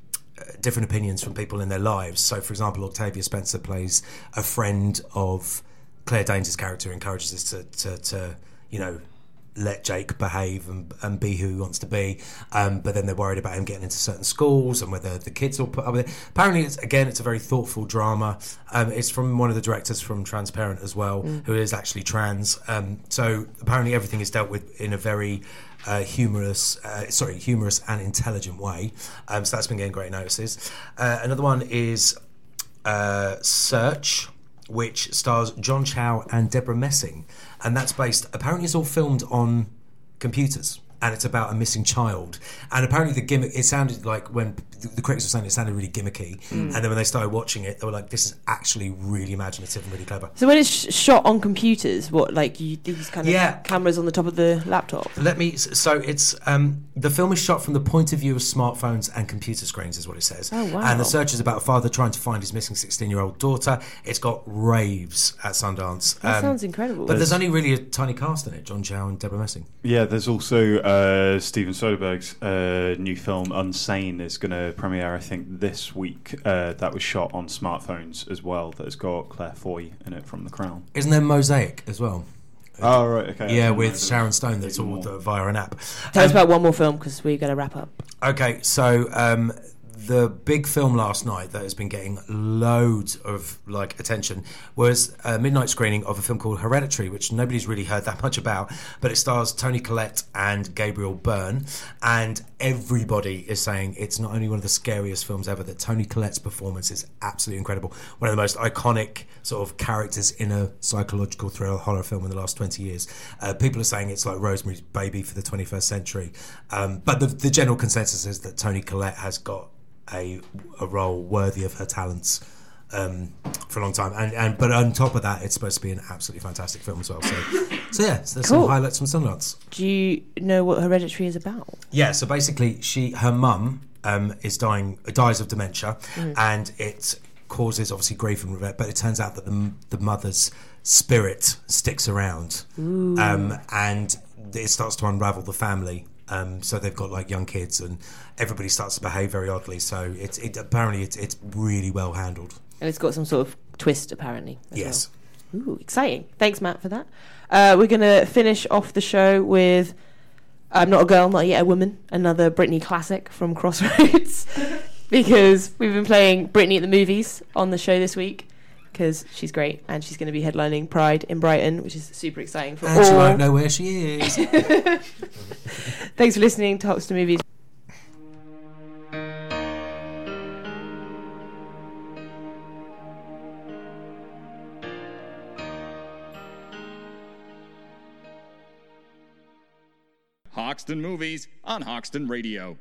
[SPEAKER 2] uh, different opinions from people in their lives. So, for example, Octavia Spencer plays a friend of Claire Danes' character, encourages us to, to, to you know, let Jake behave and, and be who he wants to be. Um, but then they're worried about him getting into certain schools and whether the kids will put up with it. Apparently, it's again, it's a very thoughtful drama. Um, it's from one of the directors from Transparent as well,
[SPEAKER 32] Mm.
[SPEAKER 2] who is actually trans. Um, so apparently, everything is dealt with in a very uh, humorous, uh, sorry, humorous and intelligent way. Um, so that's been getting great notices. Uh, another one is uh, Search, which stars John Cho and Debra Messing, and that's based. Apparently, it's all filmed on computers. And it's about a missing child. And apparently, the gimmick, it sounded like when the the critics were saying it sounded really gimmicky.
[SPEAKER 3] Mm.
[SPEAKER 2] And then when they started watching it, they were like, this is actually really imaginative and really clever.
[SPEAKER 3] So when it's sh- shot on computers, what like you these kind of
[SPEAKER 2] Yeah.
[SPEAKER 3] cameras on the top of the laptop?
[SPEAKER 2] Let me. So it's um, the film is shot from the point of view of smartphones and computer screens, is what it says.
[SPEAKER 3] Oh, wow.
[SPEAKER 2] And the search is about a father trying to find his missing sixteen-year-old daughter. It's got raves at Sundance. Um,
[SPEAKER 3] That sounds incredible.
[SPEAKER 2] But there's only really a tiny cast in it: John Cho and Debra Messing.
[SPEAKER 4] Yeah, there's also uh, Steven Soderbergh's uh, new film Unsane is going to premiere, I think, this week. Uh, that was shot on smartphones as well. That has got Claire Foy in it from The Crown.
[SPEAKER 2] Isn't there Mosaic as well?
[SPEAKER 4] Oh right, okay.
[SPEAKER 2] Yeah, with
[SPEAKER 4] know.
[SPEAKER 2] Sharon Stone. That's all the- via an app.
[SPEAKER 3] Tell us
[SPEAKER 2] Um,
[SPEAKER 3] about one more film because we're going to wrap up.
[SPEAKER 2] Okay, so um, the big film last night that has been getting loads of like attention was a midnight screening of a film called Hereditary, which nobody's really heard that much about, but it stars Toni Collette and Gabriel Byrne, and everybody is saying it's not only one of the scariest films ever. That Toni Collette's performance is absolutely incredible. One of the most iconic sort of characters in a psychological thriller horror film in the last twenty years. Uh, people are saying it's like Rosemary's Baby for the twenty first century, um, but the, the general consensus is that Tony Collette has got a, a role worthy of her talents um, for a long time. And, and but on top of that, it's supposed to be an absolutely fantastic film as well. So, so yeah, so there's
[SPEAKER 3] Cool.
[SPEAKER 2] some highlights from Sundance.
[SPEAKER 3] Do you know what Hereditary is about?
[SPEAKER 2] Yeah, so basically, she her mum um, is dying dies of dementia,
[SPEAKER 3] Mhm.
[SPEAKER 2] and it causes obviously grief and regret. But it turns out that the the mother's spirit sticks around, um, and it starts to unravel the family. Um, so they've got like young kids, and everybody starts to behave very oddly. So it's it apparently it's it's really well handled.
[SPEAKER 3] And it's got some sort of twist, apparently.
[SPEAKER 2] Yes.
[SPEAKER 3] well. Ooh, exciting. Thanks, Matt, for that. Uh, we're going to finish off the show with I'm Not a Girl, Not Yet a Woman, another Britney classic from Crossroads. because we've been playing Britney at the movies on the show this week. Because she's great and she's going to be headlining Pride in Brighton, which is super exciting for
[SPEAKER 2] And
[SPEAKER 3] all.
[SPEAKER 2] she won't know where she is.
[SPEAKER 3] Thanks for listening to Hoxton Movies.
[SPEAKER 1] Hoxton Movies on Hoxton Radio.